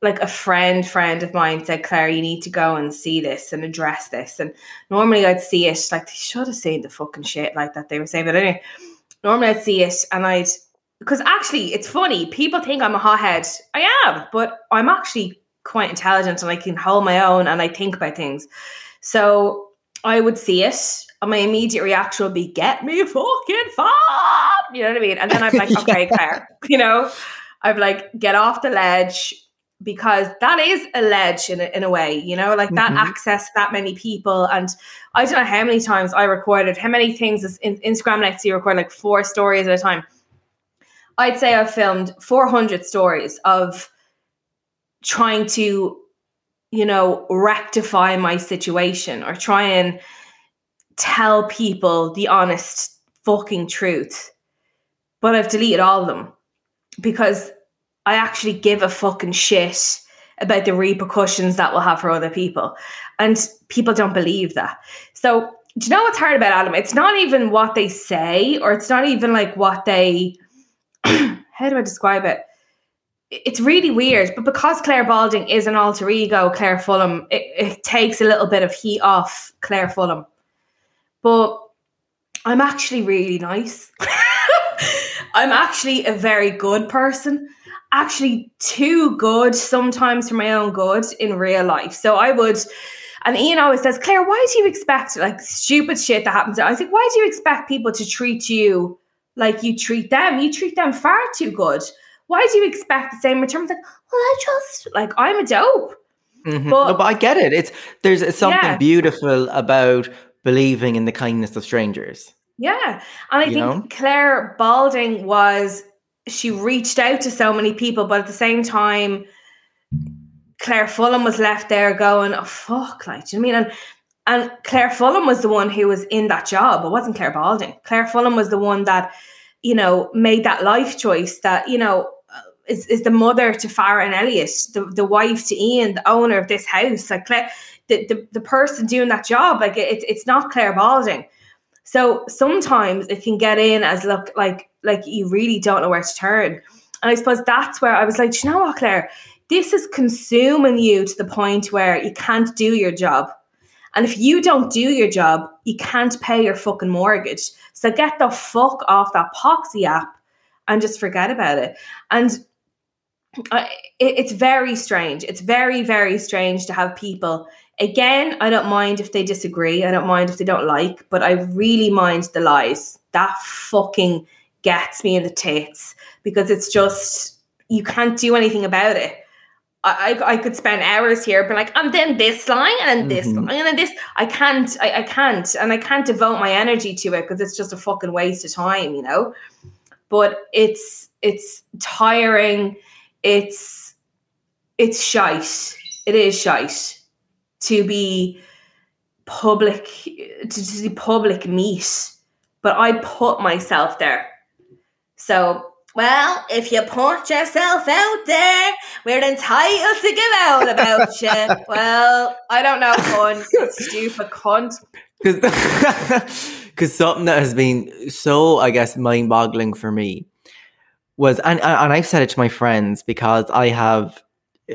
like a friend, friend of mine said, Claire, you need to go and see this and address this. And normally I'd see it, like they should have seen the fucking shit like that they were saying. But anyway, normally I'd see it and I'd because actually it's funny, people think I'm a hothead. I am, but I'm actually quite intelligent and I can hold my own and I think about things. So I would see it, and my immediate reaction would be, "Get me fucking far," you know what I mean? And then I'm like, "Okay, Claire," you know, I'd like get off the ledge because that is a ledge in a, in a way, you know, like that Mhm. access that many people. And I don't know how many times I recorded, how many things is in Instagram lets you record like four stories at a time. I'd say I've filmed 400 stories of trying to you know, rectify my situation or try and tell people the honest fucking truth. But I've deleted all of them because I actually give a fucking shit about the repercussions that will have for other people. And people don't believe that. So, do you know what's hard about Adam? It's not even what they say, or it's not even like what they, how do I describe it? it's really weird, but because Claire Balding is an alter ego, Claire Fulham, it, it takes a little bit of heat off Claire Fulham. But I'm actually really nice. I'm actually a very good person. Actually, too good sometimes for my own good in real life. So I would, and Ian always says, Claire, why do you expect like stupid shit that happens? I was like, why do you expect people to treat you like you treat them? You treat them far too good why do you expect the same return? It's like, well, I just like I'm a dope. Mhm. But- no, but I get it. It's there's something Yeah. beautiful about believing in the kindness of strangers. Yeah. And I You think know? Claire Balding was she reached out to so many people, but at the same time, Claire Fulham was left there going, "Oh fuck!" Like, do you know what I mean? And and Claire Fulham was the one who was in that job. It wasn't Claire Balding. Claire Fulham was the one that, you know, made that life choice. That you know, is, is the mother to Farah and Elliot, the, the wife to Ian, the owner of this house. Like Claire, the, the, the person doing that job, like it's it's not Claire Balding. So sometimes it can get in as look like like you really don't know where to turn. And I suppose that's where I was like, you know what, Claire, this is consuming you to the point where you can't do your job. And if you don't do your job, you can't pay your fucking mortgage. So get the fuck off that Poxy app and just forget about it. And it, it's very strange. It's very, very strange to have people. Again, I don't mind if they disagree. I don't mind if they don't like, but I really mind the lies. That fucking gets me in the tits because it's just, you can't do anything about it. I, I, could spend hours here, but like, and then this line, and then this Mhm. line, and then this. I can't, I, I can't, and I can't devote my energy to it because it's just a fucking waste of time, you know. But it's it's tiring. It's it's shite. It is shite to be public to, to see public meet. But I put myself there. So well, if you put yourself out there, we're entitled to give out about you. Well, I don't know, cunt. Stupid cunt. because something that has been so i guess mind-boggling for me was and and i've said it to my friends because i have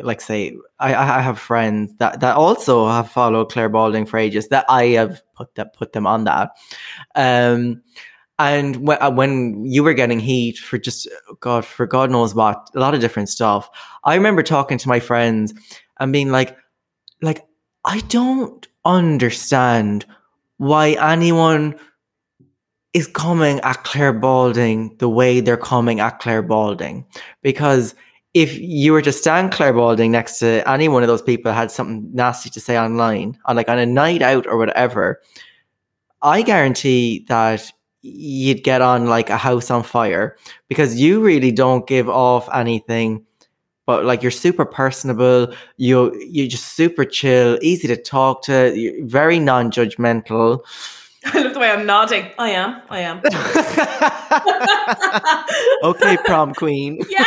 like say i i have friends that that also have followed claire balding for ages that i have put that put them on that um and when, uh, when you were getting heat for just god for god knows what a lot of different stuff i remember talking to my friends and being like like i don't understand why anyone is coming at Claire Balding the way they're coming at Claire Balding. Because if you were to stand Claire Balding next to any one of those people had something nasty to say online, on like on a night out or whatever, I guarantee that you'd get on like a house on fire because you really don't give off anything but like you're super personable you you're just super chill easy to talk to very non-judgmental I love the way I'm nodding. I am. I am. okay prom queen Yeah.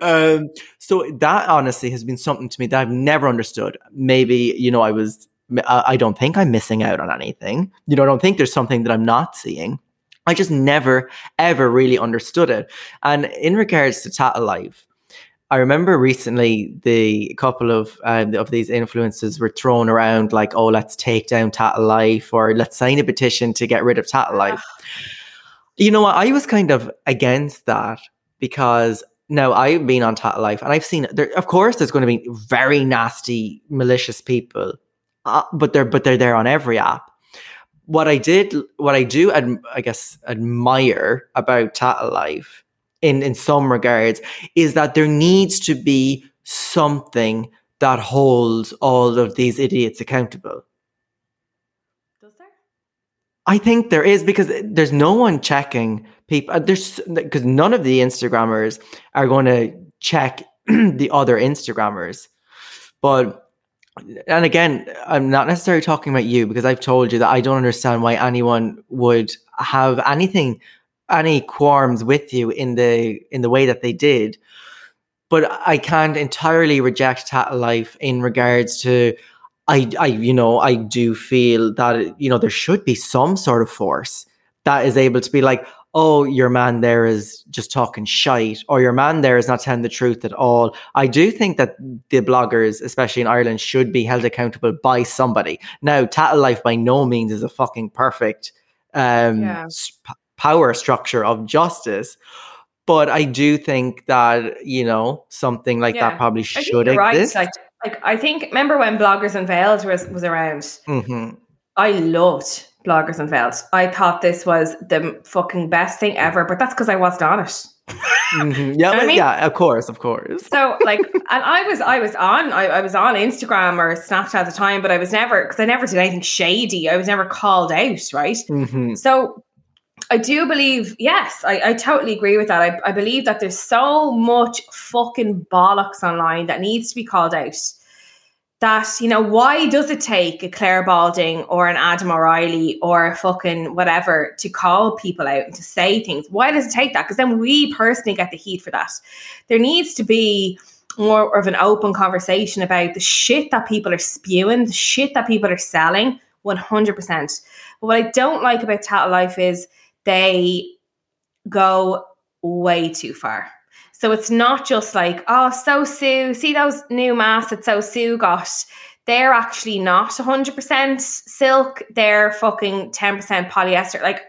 um so that honestly has been something to me that i've never understood maybe you know i was i don't think i'm missing out on anything you know i don't think there's something that i'm not seeing i just never ever really understood it and in regards to Tattle Life, I remember recently the couple of um, of these influences were thrown around like, oh, let's take down Tattle Life or let's sign a petition to get rid of Tattle Life. You know what? I was kind of against that because now I've been on Tattle Life and I've seen there. Of course, there's going to be very nasty, malicious people, uh, but they're but they're there on every app. What I did, what I do, ad, I guess, admire about Tattle Life in in some regards is that there needs to be something that holds all of these idiots accountable. Does there? I think there is because there's no one checking people. uh, There's because none of the Instagrammers are going to check the other Instagrammers. But and again, I'm not necessarily talking about you because I've told you that I don't understand why anyone would have anything, any qualms with you in the in the way that they did. But I can't entirely reject Tattle Life in regards to I, I, you know, I do feel that you know there should be some sort of force that is able to be like, oh, your man there is just talking shite, or your man there is not telling the truth at all. I do think that the bloggers, especially in Ireland, should be held accountable by somebody. Now, Tattle Life by no means is a fucking perfect um, Yeah. Power structure of justice. But I do think that you know something like Yeah. that probably should you're right. exist. Like, like I think. Remember when Bloggers Unveiled was was around? Mhm. I loved Bloggers and Unveiled. I thought this was the fucking best thing ever, but that's because I wasn't on it. Mhm. Yeah, I mean? yeah, of course, of course. So like, and I was I was on I, I was on Instagram or Snapchat at the time, but I was never because I never did anything shady. I was never called out, right? hmm So I do believe, yes, I, I totally agree with that. I, I believe that there's so much fucking bollocks online that needs to be called out. That, you know, why does it take a Claire Balding or an Adam O'Reilly or a fucking whatever to call people out and to say things? Why does it take that? Because then we personally get the heat for that. There needs to be more of an open conversation about the shit that people are spewing, the shit that people are selling, 100%. But what I don't like about Tattle Life is they go way too far. So it's not just like, oh, So Sue, see those new masks that So Sue got? They're actually not 100% silk. They're fucking 10% polyester. Like,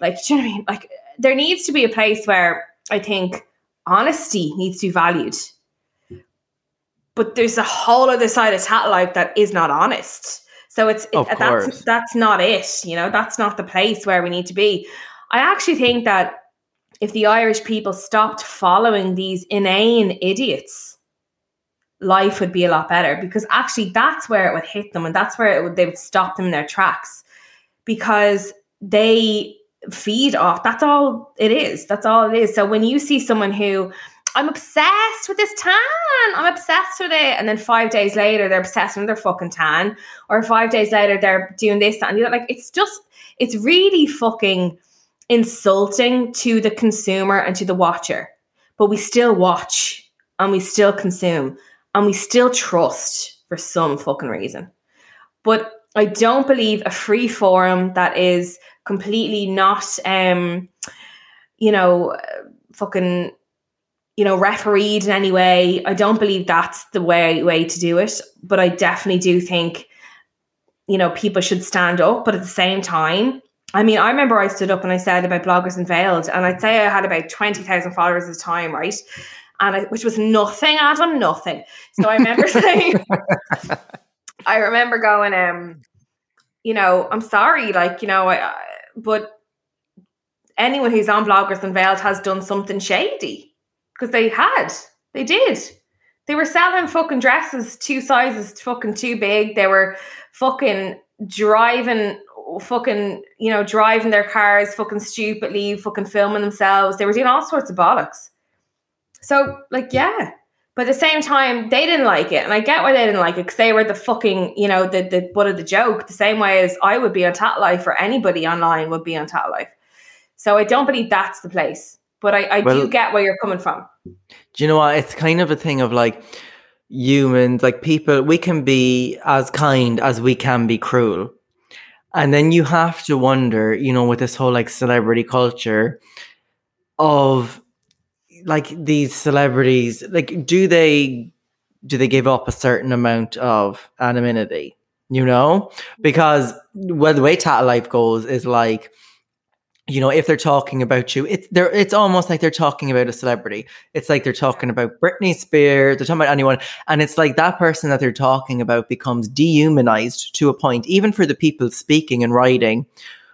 like, do you know what I mean? Like, there needs to be a place where I think honesty needs to be valued. But there's a whole other side of Tattle Life that is not honest. So it's it, that's that's not it. You know, that's not the place where we need to be. I actually think that if the Irish people stopped following these inane idiots, life would be a lot better because actually that's where it would hit them and that's where would, they would stop them in their tracks because they feed off that's all it is that's all it is so when you see someone who I'm obsessed with this tan. I'm obsessed with it. And then five days later, they're obsessed with their fucking tan. Or five days later, they're doing this, that, and other. Like, it's just, it's really fucking insulting to the consumer and to the watcher. But we still watch and we still consume and we still trust for some fucking reason. But I don't believe a free forum that is completely not, um, you know, fucking, you know, refereed in any way. I don't believe that's the way way to do it. But I definitely do think, you know, people should stand up. But at the same time, I mean, I remember I stood up and I said about bloggers unveiled, and I'd say I had about twenty thousand followers at the time, right? And I, which was nothing, Adam, nothing. So I remember saying, I remember going, um, you know, I'm sorry, like you know, I, I, but anyone who's on bloggers unveiled has done something shady because they had, they did. They were selling fucking dresses two sizes fucking too big. They were fucking driving fucking, you know, driving their cars fucking stupidly, fucking filming themselves. They were doing all sorts of bollocks. So, like, yeah. But at the same time, they didn't like it. And I get why they didn't like it because they were the fucking, you know, the, the butt of the joke, the same way as I would be on Tat Life or anybody online would be on Tat Life. So I don't believe that's the place. But I, I well, do get where you're coming from. Do you know what? It's kind of a thing of like humans, like people, we can be as kind as we can be cruel. And then you have to wonder, you know, with this whole like celebrity culture of like these celebrities, like do they do they give up a certain amount of anonymity? You know? Because well the way Tattle Life goes is like you know, if they're talking about you, it's they're it's almost like they're talking about a celebrity. It's like they're talking about Britney Spears, they're talking about anyone, and it's like that person that they're talking about becomes dehumanized to a point, even for the people speaking and writing,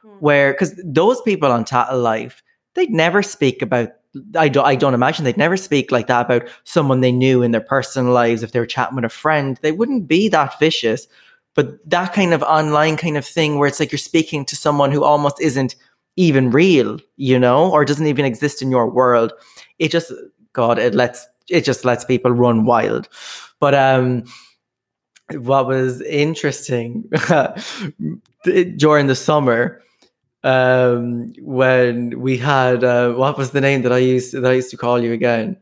mm. where because those people on Tattle Life, they'd never speak about. I don't. I don't imagine they'd never speak like that about someone they knew in their personal lives. If they were chatting with a friend, they wouldn't be that vicious. But that kind of online kind of thing, where it's like you're speaking to someone who almost isn't even real, you know, or doesn't even exist in your world. It just, God, it lets, it just lets people run wild. But, um, what was interesting during the summer, um, when we had, uh, what was the name that I used, that I used to call you again?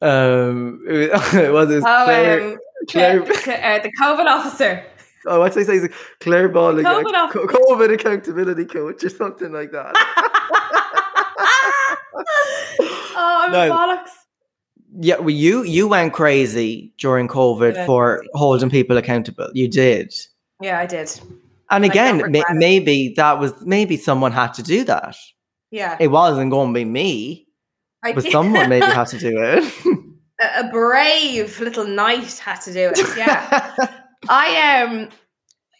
Um, it was, it oh, Claire, um, Claire, Claire, uh, the COVID officer. Oh, what's I say? Claire Balding, COVID, like, COVID uh, accountability coach or something like that. oh, I'm no. bollocks. Yeah, well, you you went crazy during COVID for holding people accountable. You did. Yeah, I did. And again, ma- maybe that was maybe someone had to do that. Yeah, it wasn't going to be me, I but did. someone maybe had to do it. a, a brave little knight had to do it. Yeah. I um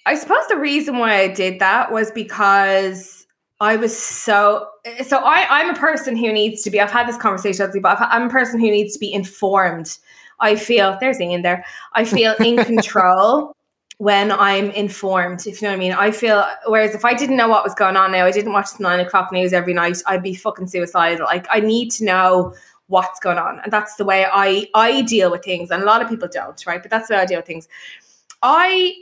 I suppose the reason why I did that was because I was so so I I'm a person who needs to be I've had this conversation but I'm a person who needs to be informed. I feel there's in there. I feel in control when I'm informed, if you know what I mean. I feel whereas if I didn't know what was going on now, I didn't watch the nine o'clock news every night, I'd be fucking suicidal. Like I need to know what's going on. And that's the way I I deal with things. And a lot of people don't, right? But that's the way I deal with things. I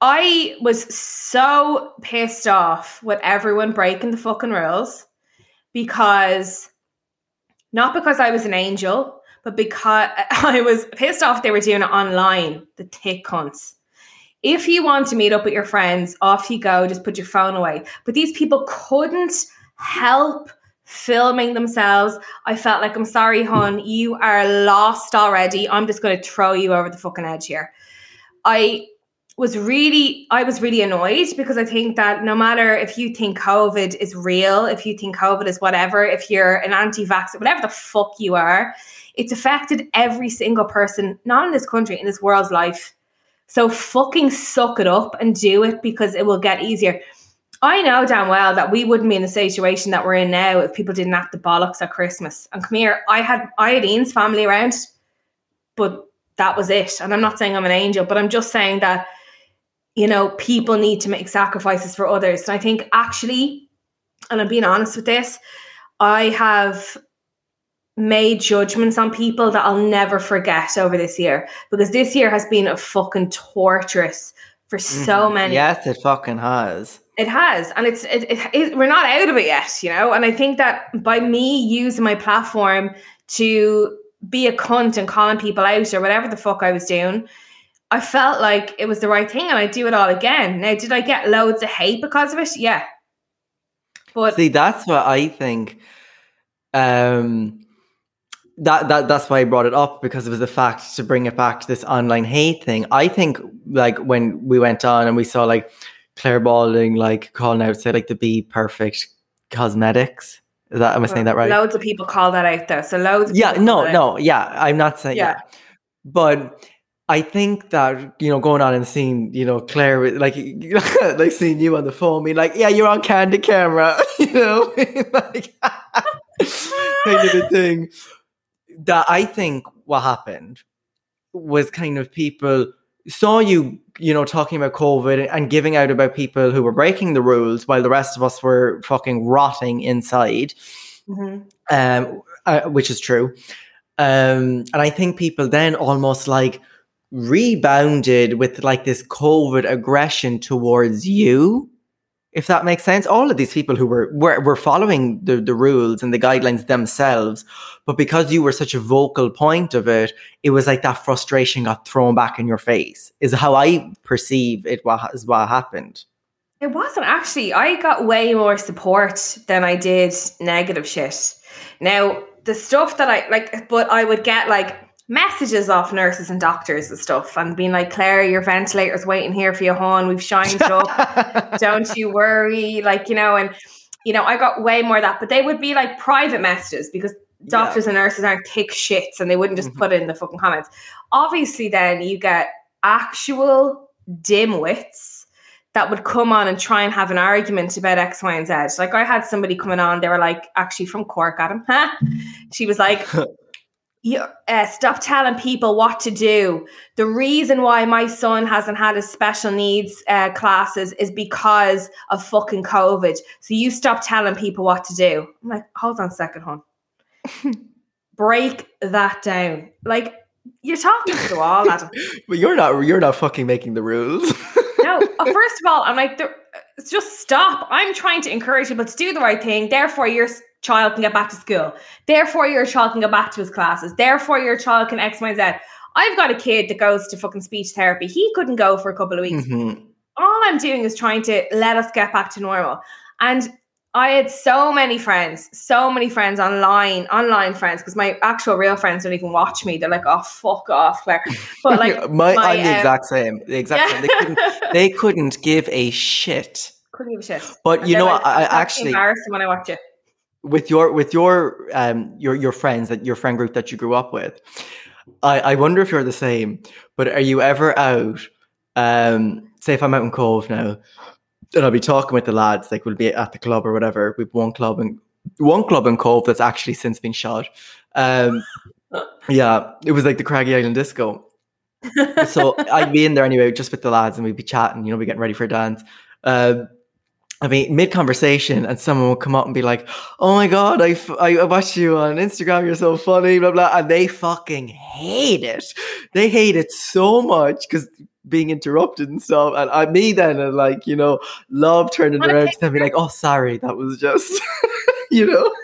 I was so pissed off with everyone breaking the fucking rules because not because I was an angel, but because I was pissed off they were doing it online, the tick cunts. If you want to meet up with your friends, off you go, just put your phone away. But these people couldn't help filming themselves. I felt like, I'm sorry, hon, you are lost already. I'm just going to throw you over the fucking edge here. I was really I was really annoyed because I think that no matter if you think COVID is real, if you think COVID is whatever, if you're an anti-vaxxer, whatever the fuck you are, it's affected every single person, not in this country, in this world's life. So fucking suck it up and do it because it will get easier. I know damn well that we wouldn't be in the situation that we're in now if people didn't act the bollocks at Christmas. And come here, I had I had Ian's family around, but that was it. And I'm not saying I'm an angel, but I'm just saying that you know, people need to make sacrifices for others. And I think actually, and I'm being honest with this, I have made judgments on people that I'll never forget over this year because this year has been a fucking torturous for so Mhm. many. Yes, it fucking has. It has, and it's it, it, it, we're not out of it yet, you know. And I think that by me using my platform to be a cunt and calling people out or whatever the fuck I was doing, I felt like it was the right thing, and I do it all again. Now, did I get loads of hate because of it? Yeah, but See, that's what I think. Um, that that that's why I brought it up because it was the fact to bring it back to this online hate thing. I think like when we went on and we saw like Claire Balding like calling out say like the Be Perfect Cosmetics. Is that am I saying that right? loads of people call that out there. So loads. Of yeah, no, no, yeah. I'm not saying Yeah. yeah. But I think that, you know, going on and seeing, you know, Claire like like seeing you on the phone, being like, yeah, you're on candid camera, you know, like kind of a thing. That I think what happened was kind of people saw you, you know, talking about COVID and giving out about people who were breaking the rules while the rest of us were fucking rotting inside Mhm. um, uh, which is true. Um, and I think people then almost like rebounded with like this COVID aggression towards you, if that makes sense. All of these people who were were, were following the, the rules and the guidelines themselves, but because you were such a vocal point of it, it was like that frustration got thrown back in your face. Is how I perceive it. What is what happened? It wasn't actually. I got way more support than I did negative shit. Now, the stuff that I like, but I would get like messages off nurses and doctors and stuff and being like, Claire, your ventilator's waiting here for you, hon. We've shined up. Don't you worry. Like, you know, and, you know, I got way more of that, but they would be like private messages because doctors and nurses aren't thick shits and they wouldn't just mm-hmm. put it in the fucking comments. Obviously, then you get actual dimwits that would come on and try and have an argument about X, Y, and Z. Like I had somebody coming on, they were like, actually from Cork, Adam. Huh? She was like, you, uh, stop telling people what to do. The reason why my son hasn't had his special needs uh, classes is because of fucking COVID. So you stop telling people what to do. I'm like, hold on a second, hon. Break that down. Like you're talking to the wall, Adam. But you're not you're not fucking making the rules. no, uh, first of all, I'm like, it's just stop. I'm trying to encourage people to do the right thing. Therefore, your s- child can get back to school. Therefore, your child can go back to his classes. Therefore, your child can X, Y, Z. I've got a kid that goes to fucking speech therapy. He couldn't go for a couple of weeks. Mhm. All I'm doing is trying to let us get back to normal. And I had so many friends, so many friends online, online friends, because my actual real friends don't even watch me. They're like, "Oh, fuck off, Claire." But like, my, my, I'm the um, exact same. The exact same. They couldn't, they couldn't give a shit. couldn't give a shit. But And you know, what? I, I actually embarrassing when I watch it. With your with your um your your friends that your friend group that you grew up with. I I wonder if you're the same. But are you ever out? Um, say if I'm out in Cobh now, and I'll be talking with the lads. Like we'll be at the club or whatever. We've one club and one club in Cobh that's actually since been shot. Um, yeah, it was like the Craggy Island Disco. so I'd be in there anyway, just with the lads, and we'd be chatting. You know, we're getting ready for a dance. Um, I mean, mid conversation, and someone will come up and be like, "Oh my god, I, f- I watched you on Instagram. You're so funny." Blah blah, and they fucking hate it. They hate it so much because being interrupted and stuff. And I, me then, and like you know, love turning around to them, and be like, "Oh, sorry, that was just," you know.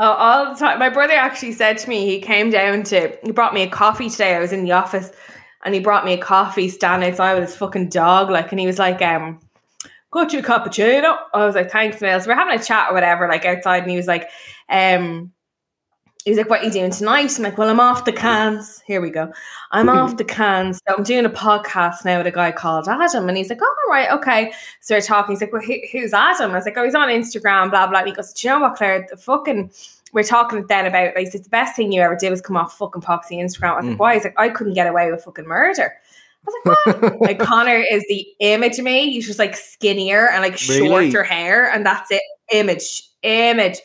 Oh, all the time. My brother actually said to me, he came down to, he brought me a coffee today. I was in the office and he brought me a coffee standing outside with his fucking dog. Like, and he was like, um, got you a cappuccino. I was like, thanks, Miles. So we're having a chat or whatever, like outside. And he was like, um, he was like, What are you doing tonight? I'm like, Well, I'm off the cans. Here we go. I'm off the cans. So I'm doing a podcast now with a guy called Adam. And he's like, Oh, all right, okay. So we're talking. He's like, Well, who, who's Adam? I was like, Oh, he's on Instagram, blah, blah. And he goes, Do you know what, Claire? The fucking we're talking then about like the best thing you ever did was come off fucking Poxy Instagram. I was like, Mm. why? He's like, I couldn't get away with fucking murder. I was like, what? like Connor is the image of me. He's just like skinnier and like Really? shorter hair, and that's it. Image, image.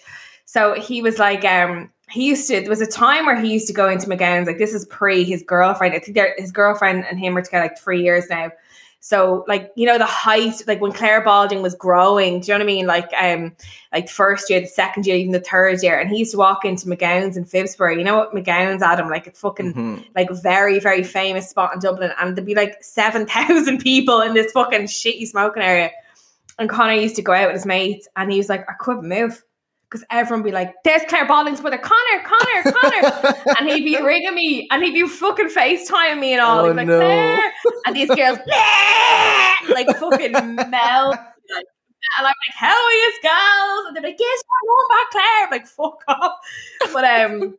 So he was like, um, he used to. There was a time where he used to go into McGowan's. Like this is pre his girlfriend. I think his girlfriend and him are together like three years now. So like you know the height, like when Claire Balding was growing, do you know what I mean? Like um, like first year, the second year, even the third year, and he used to walk into McGowan's in Phibsborough. You know what McGowan's, Adam? Like it's fucking Mhm. like very very famous spot in Dublin, and there'd be like seven thousand people in this fucking shitty smoking area. And Connor used to go out with his mates, and he was like, I couldn't move because everyone be like, "There's Claire Balding's brother, Connor, Connor, Connor," and he'd be ringing me, and he'd be fucking FaceTiming me and all. Oh, He'd be like, no. Claire, and these girls like fucking melt. And I'm like, how are you, girls? And they're like, yes, we're going back, Claire. I'm like, fuck off. But um,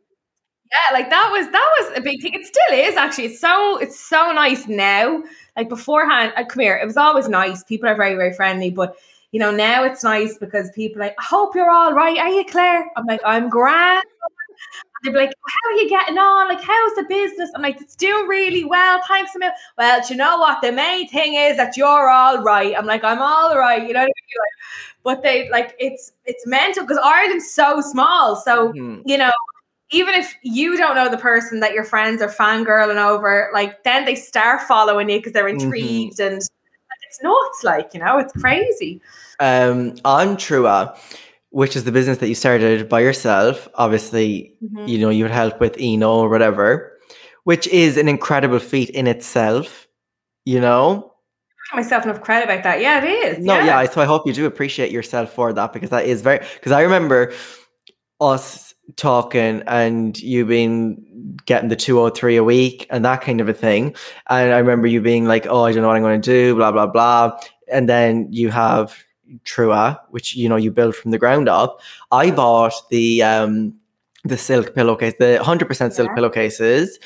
yeah, like that was that was a big thing. It still is actually. It's so it's so nice now. Like beforehand, uh, come here. It was always nice. People are very very friendly, but you know now it's nice because people are like, I hope you're all right. Are you, Claire? I'm like, I'm grand. They'd be like, How are you getting on? Like, how's the business? I'm like, It's doing really well. Thanks a million. Well, do you know what? The main thing is that you're all right. I'm like, I'm all right. You know what I mean? Like, but they like it's it's mental because Ireland's so small. So Mhm. you know, even if you don't know the person that your friends are fangirling over, like then they start following you because they're Mm-hmm. intrigued and it's nuts. Like you know, it's crazy. Um, on Trua, which is the business that you started by yourself, obviously, Mhm. you know, you would help with Eno or whatever, which is an incredible feat in itself, you know? Give myself enough credit about that. Yeah, it is. No, yeah. So I hope you do appreciate yourself for that because that is very, because I remember us talking and you being getting the 203 a week and that kind of a thing. And I remember you being like, oh, I don't know what I'm going to do, blah, blah, blah. And then you have Trua, which, you know, you build from the ground up. I bought the, um, the silk pillowcase, the 100% silk Yeah. pillowcases.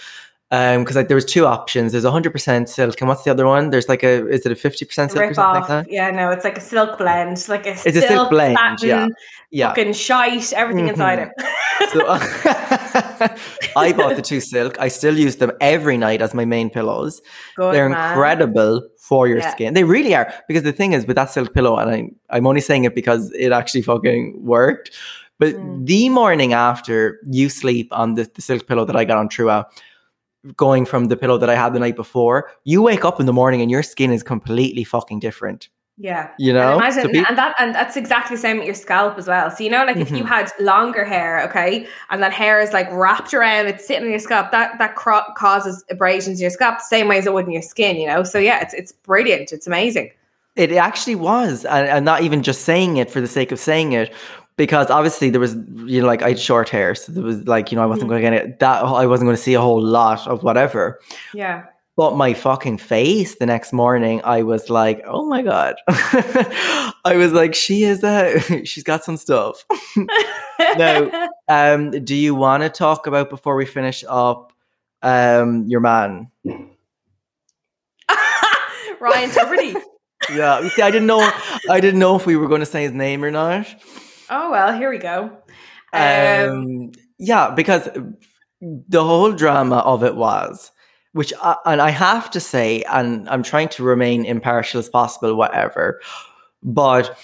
Um, because like there was two options. There's 100% silk, and what's the other one? There's like a is it a 50% silk or something off. like that? Yeah, no, it's like a silk blend, like a It's a silk blend, satin, yeah. Yeah. fucking shite, everything inside Mhm. it. So I bought the two silk. I still use them every night as my main pillows. Good, They're man. incredible for your Yeah. skin. They really are. Because the thing is with that silk pillow, and I, I'm only saying it because it actually fucking worked. But Mm. the morning after you sleep on the, the silk pillow that I got on Trua, going from the pillow that I had the night before, you wake up in the morning and your skin is completely fucking different. Yeah. You know? And imagine, So pe- and that and that's exactly the same with your scalp as well. So you know, like if you Mhm. had longer hair, okay, and that hair is like wrapped around, it's sitting in your scalp, that that cro- causes abrasions in your scalp same way as it would in your skin. You know, so yeah, it's it's brilliant. It's amazing. It actually was, and, and not even just saying it for the sake of saying it, because obviously there was, you know, like I had short hair, so there was like, you know, I wasn't going to get it. That I wasn't going to see a whole lot of whatever. Yeah. But my fucking face the next morning, I was like, oh my god, I was like, she is a, she's got some stuff. No. um, do you want to talk about before we finish up, um, your man? Ryan Tubridy. Yeah, see, I didn't know, I didn't know if we were going to say his name or not. Oh well, here we go. Um, Um, yeah, because the whole drama of it was, which, I, and I have to say, and I'm trying to remain impartial as possible, whatever, but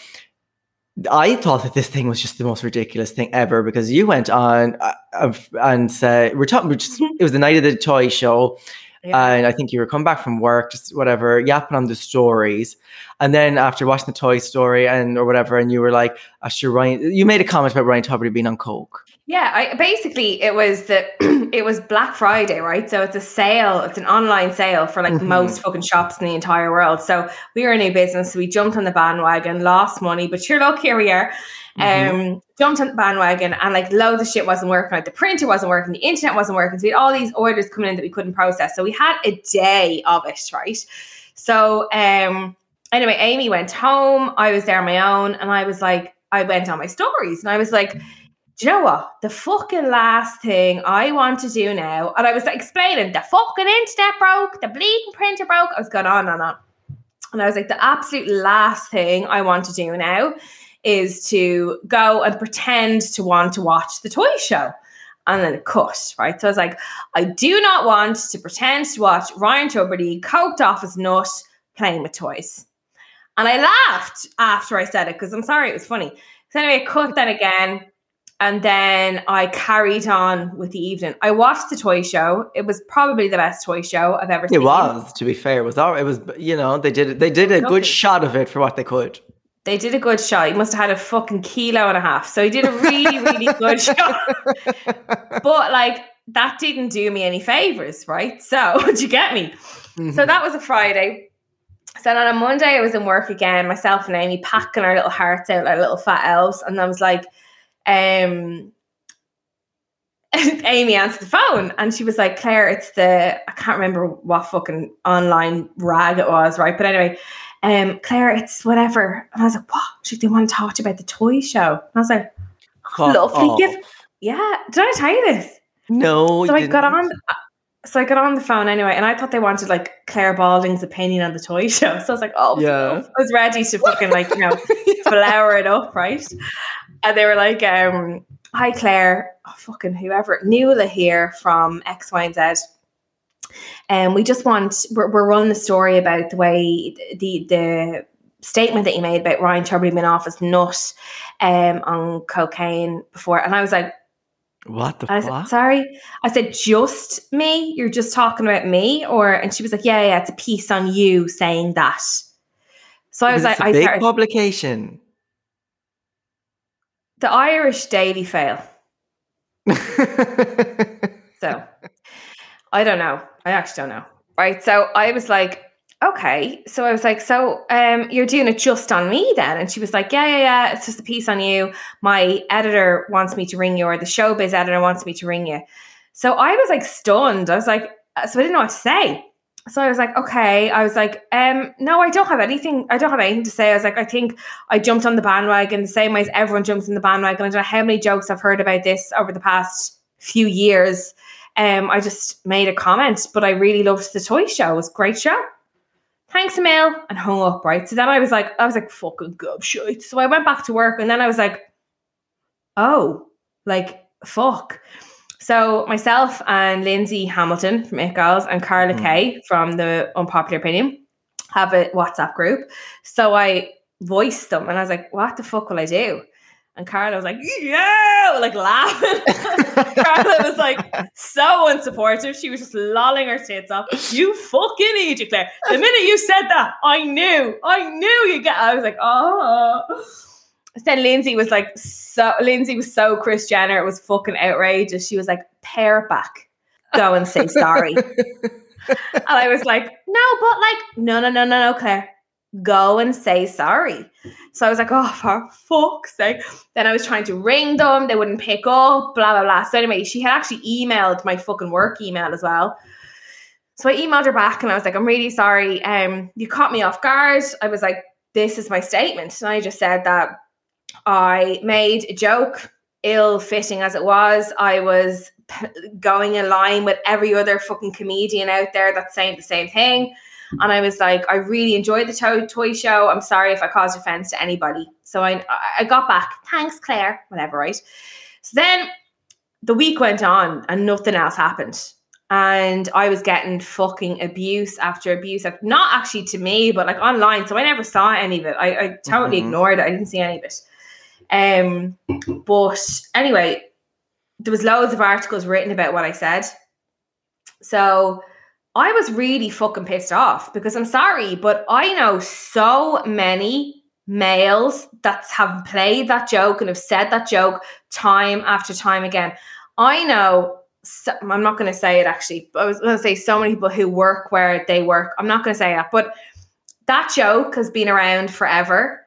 I thought that this thing was just the most ridiculous thing ever because you went on uh, and said, we're talking, it was the night of the toy show. Yeah. And I think you were coming back from work, just whatever, yapping on the stories. And then after watching the Toy Story and or whatever, and you were like, oh, sure, Ryan, you made a comment about Ryan Tubridy being on coke. Yeah, I basically it was the it was Black Friday, right? So it's a sale, it's an online sale for like Mhm. most fucking shops in the entire world. So we were a new business, so we jumped on the bandwagon, lost money, but sure look, here we are. Um jumped on the bandwagon and like loads of shit wasn't working. Like the printer wasn't working, the internet wasn't working. So we had all these orders coming in that we couldn't process. So we had a day of it, right? So um anyway, Amy went home, I was there on my own, and I was like, I went on my stories and I was like, do you know what? The fucking last thing I want to do now, and I was explaining the fucking internet broke, the bleeding printer broke. I was going on and on. And I was like, the absolute last thing I want to do now is to go and pretend to want to watch the toy show. And then cut, right? So I was like, I do not want to pretend to watch Ryan Tubridy coked off his nut playing with toys. And I laughed after I said it because I'm sorry, it was funny. So anyway, I cut that again. And then I carried on with the evening. I watched the toy show. It was probably the best toy show I've ever seen. It was, to be fair, it was all. It was, you know, they did they did a Lovely. good shot of it for what they could. They did a good shot. He must have had a fucking kilo and a half. So he did a really, really good shot. But like that didn't do me any favors, right? So do you get me? So mm-hmm. that was a Friday. So then on a Monday, I was in work again, myself and Amy packing our little hearts out like little fat elves. And I was like, um, Amy answered the phone and she was like, Claire, it's the, I can't remember what fucking online rag it was, right? But anyway, um, Claire, it's whatever. And I was like, what? She they want to talk to you about the toy show. And I was like, Fuck lovely. off. Give, yeah. Did I tell you this? No, so I got didn't. on. So I got on the phone anyway, and I thought they wanted like Claire Balding's opinion on the toy show. So I was like, oh, Yeah. yeah. I was ready to fucking like you know flower it up, right? And they were like, um, "Hi Claire, oh, fucking whoever, Nuala here from X, Y, and Z." And we just want we're, we're running a story about the way the the statement that you made about Ryan Tubridy being off his nut um, on cocaine before, and I was like. What the I said, fuck? sorry. I said, just me? You're just talking about me? Or and she was like, Yeah, yeah, it's a piece on you saying that. So I was like, I big started, publication. The Irish Daily Fail. So I don't know. I actually don't know. Right. So I was like, okay. So I was like, so um, you're doing it just on me then? And she was like, yeah, yeah, yeah. It's just a piece on you. My editor wants me to ring you, or the showbiz editor wants me to ring you. So I was like stunned. I was like, uh, so I didn't know what to say. So I was like, okay. I was like, um, no, I don't have anything. I don't have anything to say. I was like, I think I jumped on the bandwagon the same way as everyone jumps on the bandwagon. I don't know how many jokes I've heard about this over the past few years. Um, I just made a comment, but I really loved the toy show. It was a great show. Thanks, Emil, and hung up, right? So then I was like, I was like, fucking gobshite. So I went back to work and then I was like, oh, like, fuck. So myself and Lindsay Hamilton from It Girls and Carla Mhm. Kay from the Unpopular Opinion have a WhatsApp group. So I voiced them and I was like, what the fuck will I do? And Carla was like, yeah, like laughing. Carla was like so unsupportive. She was just lolling her tits off. You fucking idiot, Claire. The minute you said that, I knew. I knew you get. I was like, oh. Then Lindsay was like, so Lindsay was so Kris Jenner. It was fucking outrageous. She was like, pair it back. Go and say sorry. and I was like, no, but like, no, no, no, no, no, Claire. Go and say sorry. So I was like, oh, for fuck's sake. Then I was trying to ring them. They wouldn't pick up, blah, blah, blah. So anyway, she had actually emailed my fucking work email as well. So I emailed her back and I was like, I'm really sorry. Um, you caught me off guard. I was like, this is my statement. And I just said that I made a joke, ill fitting as it was. I was p- going in line with every other fucking comedian out there that's saying the same thing. And I was like, I really enjoyed the to- toy show. I'm sorry if I caused offense to anybody. So I, I got back, thanks, Claire, whatever, right? So then the week went on and nothing else happened. And I was getting fucking abuse after abuse, not actually to me, but like online. So I never saw any of it. I, I totally Mhm. ignored it. I didn't see any of it. Um, but anyway, there was loads of articles written about what I said. So I was really fucking pissed off because I'm sorry, but I know so many males that have played that joke and have said that joke time after time again. I know, so, I'm not going to say it actually, but I was going to say so many people who work where they work. I'm not going to say that, but that joke has been around forever.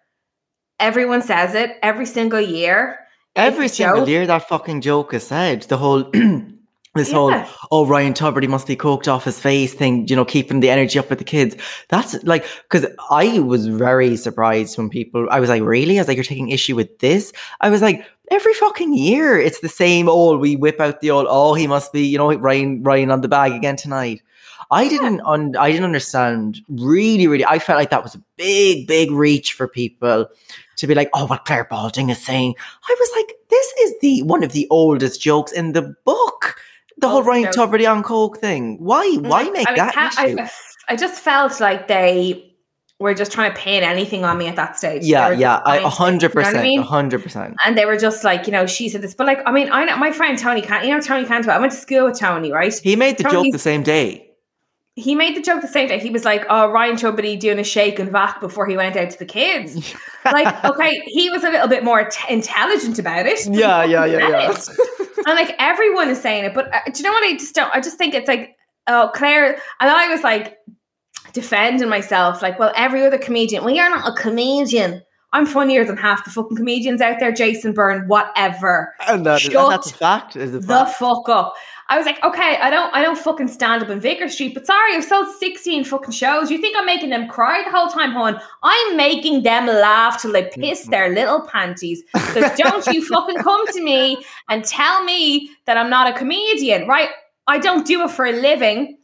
Everyone says it every single year. Every It's single joke. year that fucking joke is said. The whole this Yeah. whole oh Ryan Tubridy must be coked off his face thing, you know, keeping the energy up with the kids. That's like because I was very surprised when people I was like, really? I was like, you're taking issue with this? I was like, every fucking year it's the same old we whip out the old oh he must be, you know, Ryan Ryan on the bag again tonight. I didn't un- I didn't understand really, really I felt like that was a big, big reach for people to be like, oh, what Claire Balding is saying. I was like, this is the one of the oldest jokes in the book. The whole Oldest Ryan joke. Tubridy on Coke thing. Why? Mm-hmm. Why Like, make I that can't- issue? I, I just felt like they were just trying to pin anything on me at that stage. Yeah, yeah, just I trying a hundred you know what I percent, hundred percent. And they were just like, you know, she said this, but like, I mean, I know my friend Tony Can, you know, Tony Cantwell. I went to school with Tony, right? He made the joke the same day. He made the joke the same day. He was like, "Oh, Ryan Tubridy doing a shake and vac before he went out to the kids." like, okay, he was a little bit more t- intelligent about it. Yeah, Yeah, yeah, yeah, and like everyone is saying it, but uh, do you know what? I just don't. I just think it's like, oh, Claire. And I was like defending myself, like, well, every other comedian. Well, you're not a comedian. I'm funnier than half the fucking comedians out there. Jason Byrne, whatever. And, that, and Shut that's a fact. Is a the fuck up. I was like, okay, I don't, I don't fucking stand up in Vicar Street, but sorry, I've sold sixteen fucking shows. You think I'm making them cry the whole time, hon? I'm making them laugh till they piss their little panties. So don't you fucking come to me and tell me that I'm not a comedian, right? I don't do it for a living,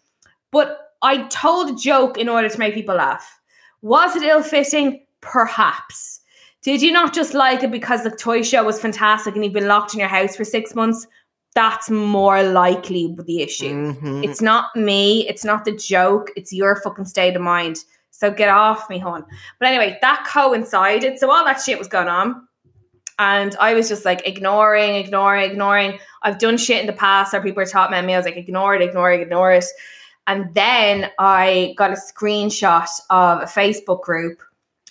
but I told a joke in order to make people laugh. Was it ill fitting? Perhaps. Did you not just like it because the toy show was fantastic and you've been locked in your house for six months? That's more likely the issue. Mhm. It's not me. It's not the joke. It's your fucking state of mind. So get off me, hon. But anyway, that coincided. So all that shit was going on. And I was just like ignoring, ignoring, ignoring. I've done shit in the past where people talking about me. I was like, ignore it, ignore it, ignore it. And then I got a screenshot of a Facebook group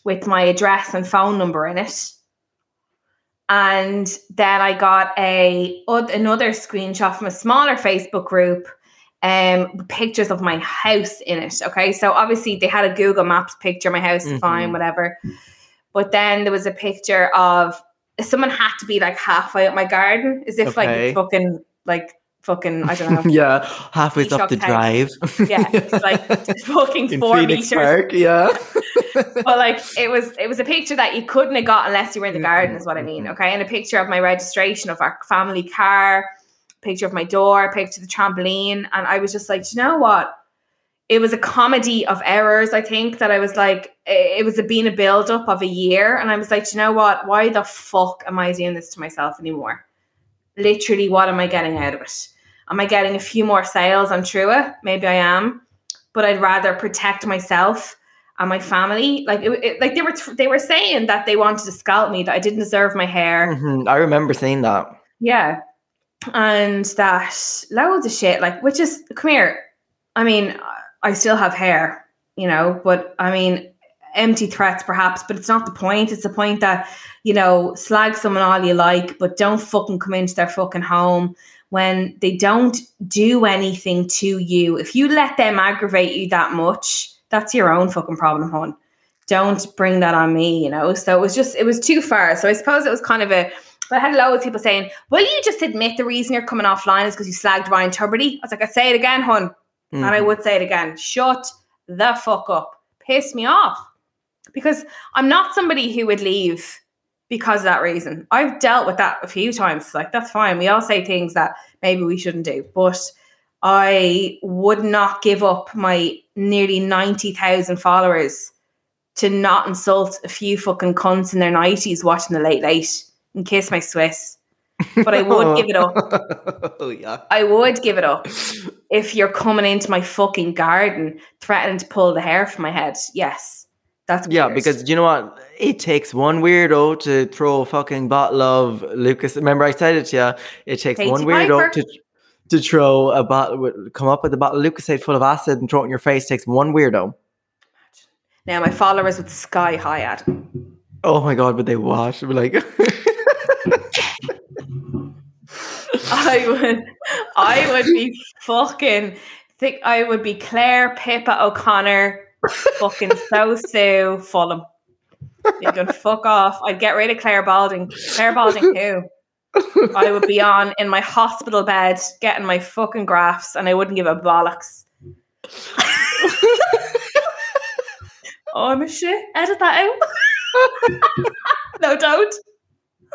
with my address and phone number in it. And then I got a oth- another screenshot from a smaller Facebook group, um, pictures of my house in it. Okay, so obviously they had a Google Maps picture of my house, Mhm. fine, whatever. But then there was a picture of someone had to be like halfway up my garden, as if like it's fucking like fucking I don't know. yeah, halfway up the drive. Yeah, it's like fucking in four Phoenix meters. Park. Yeah. but like it was it was a picture that you couldn't have got unless you were in the Mm-hmm. garden is what I mean okay and a picture of my registration of our family car picture of my door picture of the trampoline and I was just like "Do you know what it was a comedy of errors I think that I was like it was a being a build up of a year and I was like "Do you know what why the fuck am I doing this to myself anymore literally what am I getting out of it am I getting a few more sales on Trua maybe I am but I'd rather protect myself and my family. Like, it, it- like they were, they were saying that they wanted to scalp me, that I didn't deserve my hair. Mhm, I remember saying that. Yeah, and that loads of shit. Like, which is come here. I mean, I still have hair, you know, but I mean, empty threats perhaps, but it's not the point. It's the point that you know, slag someone all you like, but don't fucking come into their fucking home when they don't do anything to you. If you let them aggravate you that much, that's your own fucking problem, hon. Don't bring that on me, you know. So it was just it was too far. So I suppose it was kind of a but I had loads of people saying, Will you just admit the reason you're coming offline is because you slagged Ryan Tubridy? I was like, I'd say it again, hun. And I Mhm. would say it again. Shut the fuck up. Piss me off. Because I'm not somebody who would leave because of that reason. I've dealt with that a few times. Like, that's fine. We all say things that maybe we shouldn't do. But I would not give up my nearly 90,000 followers to not insult a few fucking cunts in their 90s watching the late late and kiss my Swiss. But I would give it up. oh yeah. I would give it up if you're coming into my fucking garden threatening to pull the hair from my head. Yes. That's Yeah, weird. because you know what? It takes one weirdo to throw a fucking bottle of Lucas. Remember, I said it to you. It takes Katie one weirdo Piper. to. to throw a bottle, come up with a bottle of Lucozade full of acid and throw it in your face takes one weirdo. Now my followers would sky high at. Oh my god, would they watch? Be like, I would, I would be fucking think I would be Claire Pippa O'Connor, fucking so Sue Fulham. You can fuck off. I'd get rid of Claire Balding. Claire Balding who? I would be on in my hospital bed getting my fucking grafts and I wouldn't give a bollocks. oh, I'm a shit. Edit that out. no, don't.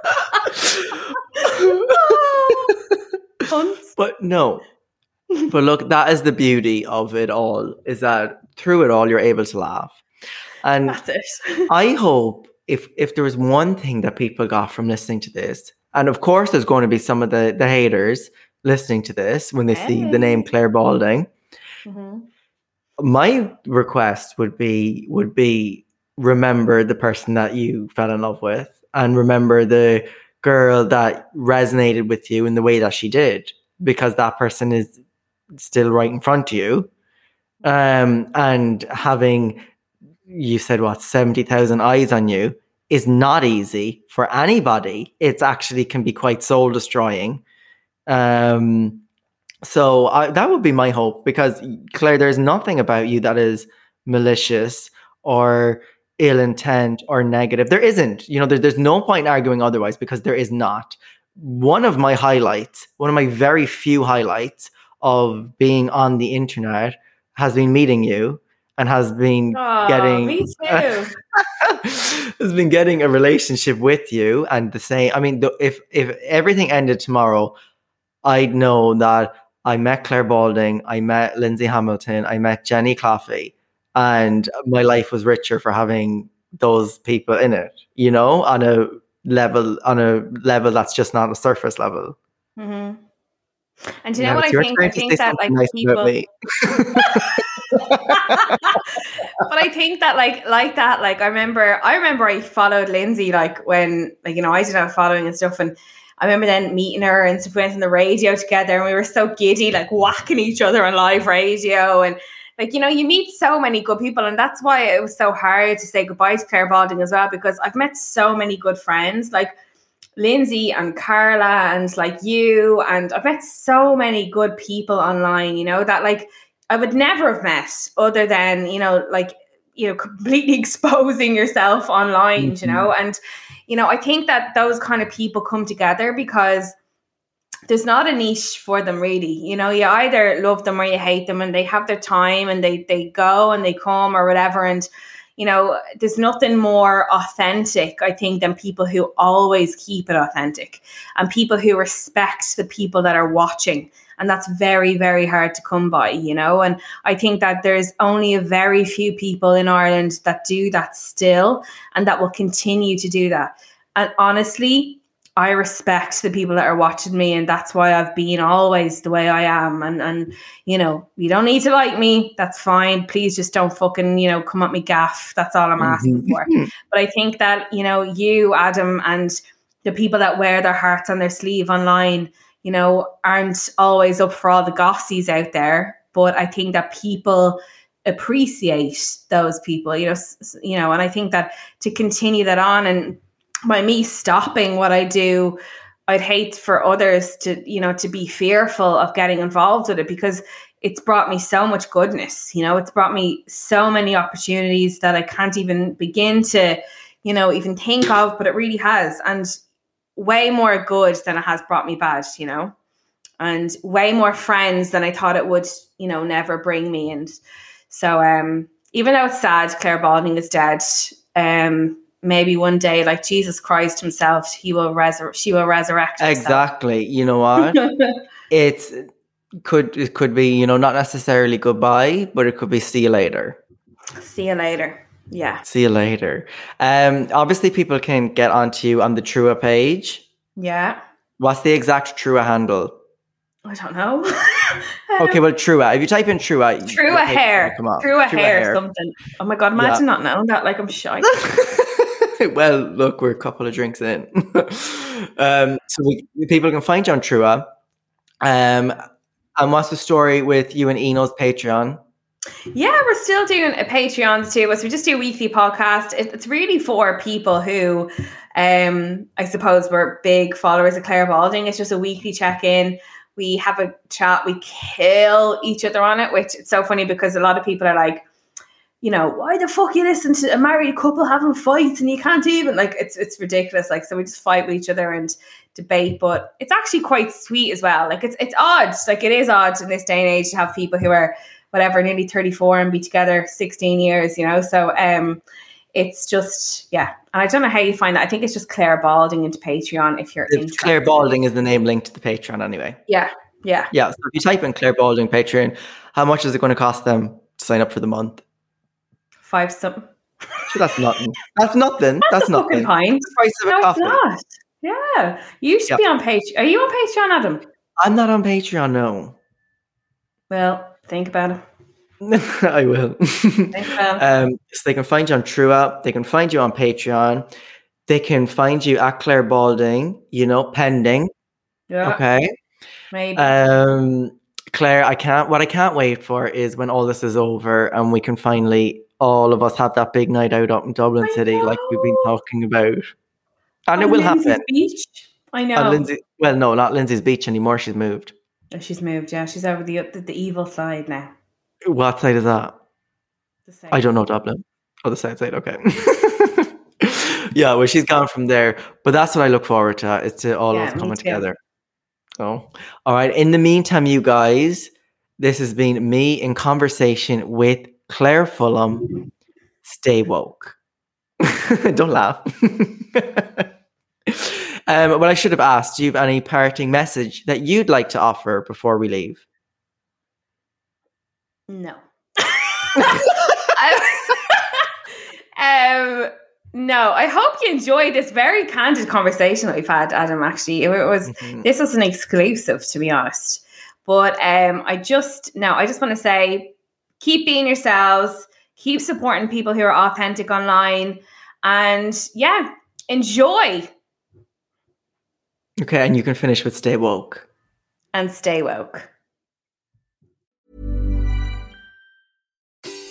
But no. But look, that is the beauty of it all, is that through it all you're able to laugh. And. I hope if if there was one thing that people got from listening to this, and of course there's going to be some of the, the haters listening to this when they see the name Claire Balding. Mhm. My request would be would be remember the person that you fell in love with and remember the girl that resonated with you in the way that she did because that person is still right in front of you. Um and having you said what 70,000 eyes on you is not easy for anybody. It's actually can be quite soul destroying. Um so I, that would be my hope because Claire there's nothing about you that is malicious or ill intent or negative. There isn't. You know there, there's no point in arguing otherwise because there is not. One of my highlights one of my very few highlights of being on the internet has been meeting you and has been Aw, getting me too. has been getting a relationship with you and the same i mean the, if if everything ended tomorrow i'd know that i met claire balding i met lindsay hamilton i met jenny claffey and my life was richer for having those people in it you know on a level on a level that's just not a surface level hmm And do you Now know what I think? I think that like nice people, but I think that like like that like I remember I remember I followed Lindsay like when like you know I did have following and stuff and I remember then meeting her and stuff we went on the radio together and we were so giddy like whacking each other on live radio and like you know you meet so many good people and that's why it was so hard to say goodbye to Claire Balding as well because I've met so many good friends like Lindsay and Carla and like you and I've met so many good people online you know that like I would never have met other than, you know, like, you know, completely exposing yourself online, you know, mm-hmm. and, you know, I think that those kind of people come together because there's not a niche for them really. You know, you either love them or you hate them and they have their time and they they go and they come or whatever. And, you know, there's nothing more authentic, I think, than people who always keep it authentic and people who respect the people that are watching. And that's very very hard to come by you know? And i think that there's only a very few people in ireland that do that still and that will continue to do that. And honestly i respect the people that are watching me and that's why i've been always the way i am. And and you know you don't need to like me. That's fine. Please just don't fucking you know come at me gaff. That's all i'm asking mm-hmm. for. But i think that you know you adam and the people that wear their hearts on their sleeve online you know, aren't always up for all the gossies out there. But I think that people appreciate those people, you know, you know, and I think that to continue that on and by me stopping what I do, I'd hate for others to, you know, to be fearful of getting involved with it because it's brought me so much goodness, you know, it's brought me so many opportunities that I can't even begin to, you know, even think of, but it really has. And way more good than it has brought me bad, you know, and way more friends than I thought it would, you know, never bring me. And so, um, even though it's sad, Claire Balding is dead. Um, maybe one day, like Jesus Christ Himself, He will resur- She will resurrect. herself. Exactly. You know what? it's could it could be you know not necessarily goodbye, but it could be see you later. See you later. Yeah, See you later. Um, obviously, people can get onto you on the Trua page. yeah. What's the exact Trua handle? I don't know. Okay, well, Trua. If you type in Trua, True your a page hair. come up. True a Trua hair, something. Oh my god, imagine Yeah. not knowing that. Like I'm shy. well, look, we're a couple of drinks in. um, so we, people can find you on Trua. Um, And what's the story with you and Eno's Patreon? Yeah, we're still doing a Patreon too. So we just do a weekly podcast. It, it's really for people who, um, I suppose, were big followers of Claire Balding. It's just a weekly check in. We have a chat. We kill each other on it, which it's so funny because a lot of people are like, you know, why the fuck you listen to a married couple having fights and you can't even like it's it's ridiculous. Like so we just fight with each other and debate, but it's actually quite sweet as well. Like it's it's odd. Like it is odd in this day and age to have people who are whatever, nearly 34 and be together 16 years, you know. So um it's just yeah. And I don't know how you find that. I think it's just Claire Balding into Patreon if you're It's interested. Claire Balding is the name linked to the Patreon anyway. Yeah. Yeah. Yeah, so if you type in Claire Balding Patreon, how much is it going to cost them to sign up for the month? Five something. Sure, that's nothing. That's nothing. That's, a fucking nothing. pint. No, it's coffee. not. Yeah. You should Yeah. be on Patreon. Are you on Patreon, Adam? I'm not on Patreon, no. Well, think about it. I will. Think about it. um, so they can find you on Trua. They can find you on Patreon. They can find you at Claire Balding, you know, pending. yeah. Okay. Maybe. Um, Claire, I can't. What I can't wait for is when all this is over and we can finally, all of us, have that big night out up in Dublin I City, like we've been talking about, and it will Lindsay's happen. Beach. I know. On Lindsay, well, no, not Lindsay's Beach anymore. She's moved. Oh, she's moved. Yeah, she's over the the, the evil side now. What side is that? I don't know Dublin. Oh, the south side. Okay. yeah, well, she's gone from there, but that's what I look forward to. Is to all Yeah, of us coming too. together. Oh, all right. In the meantime, you guys, this has been me in conversation with Claire Fulham. Stay woke. don't laugh. um, what I should have asked, do you have any parting message that you'd like to offer before we leave? No. I- um, no, I hope you enjoyed this very candid conversation that we've had, Adam. Actually, it was Mhm. this was an exclusive, to be honest. But um, I just now I just want to say, keep being yourselves, keep supporting people who are authentic online, and yeah, enjoy Okay, and you can finish with stay woke. and stay woke.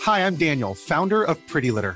Hi, I'm Daniel, founder of Pretty Litter.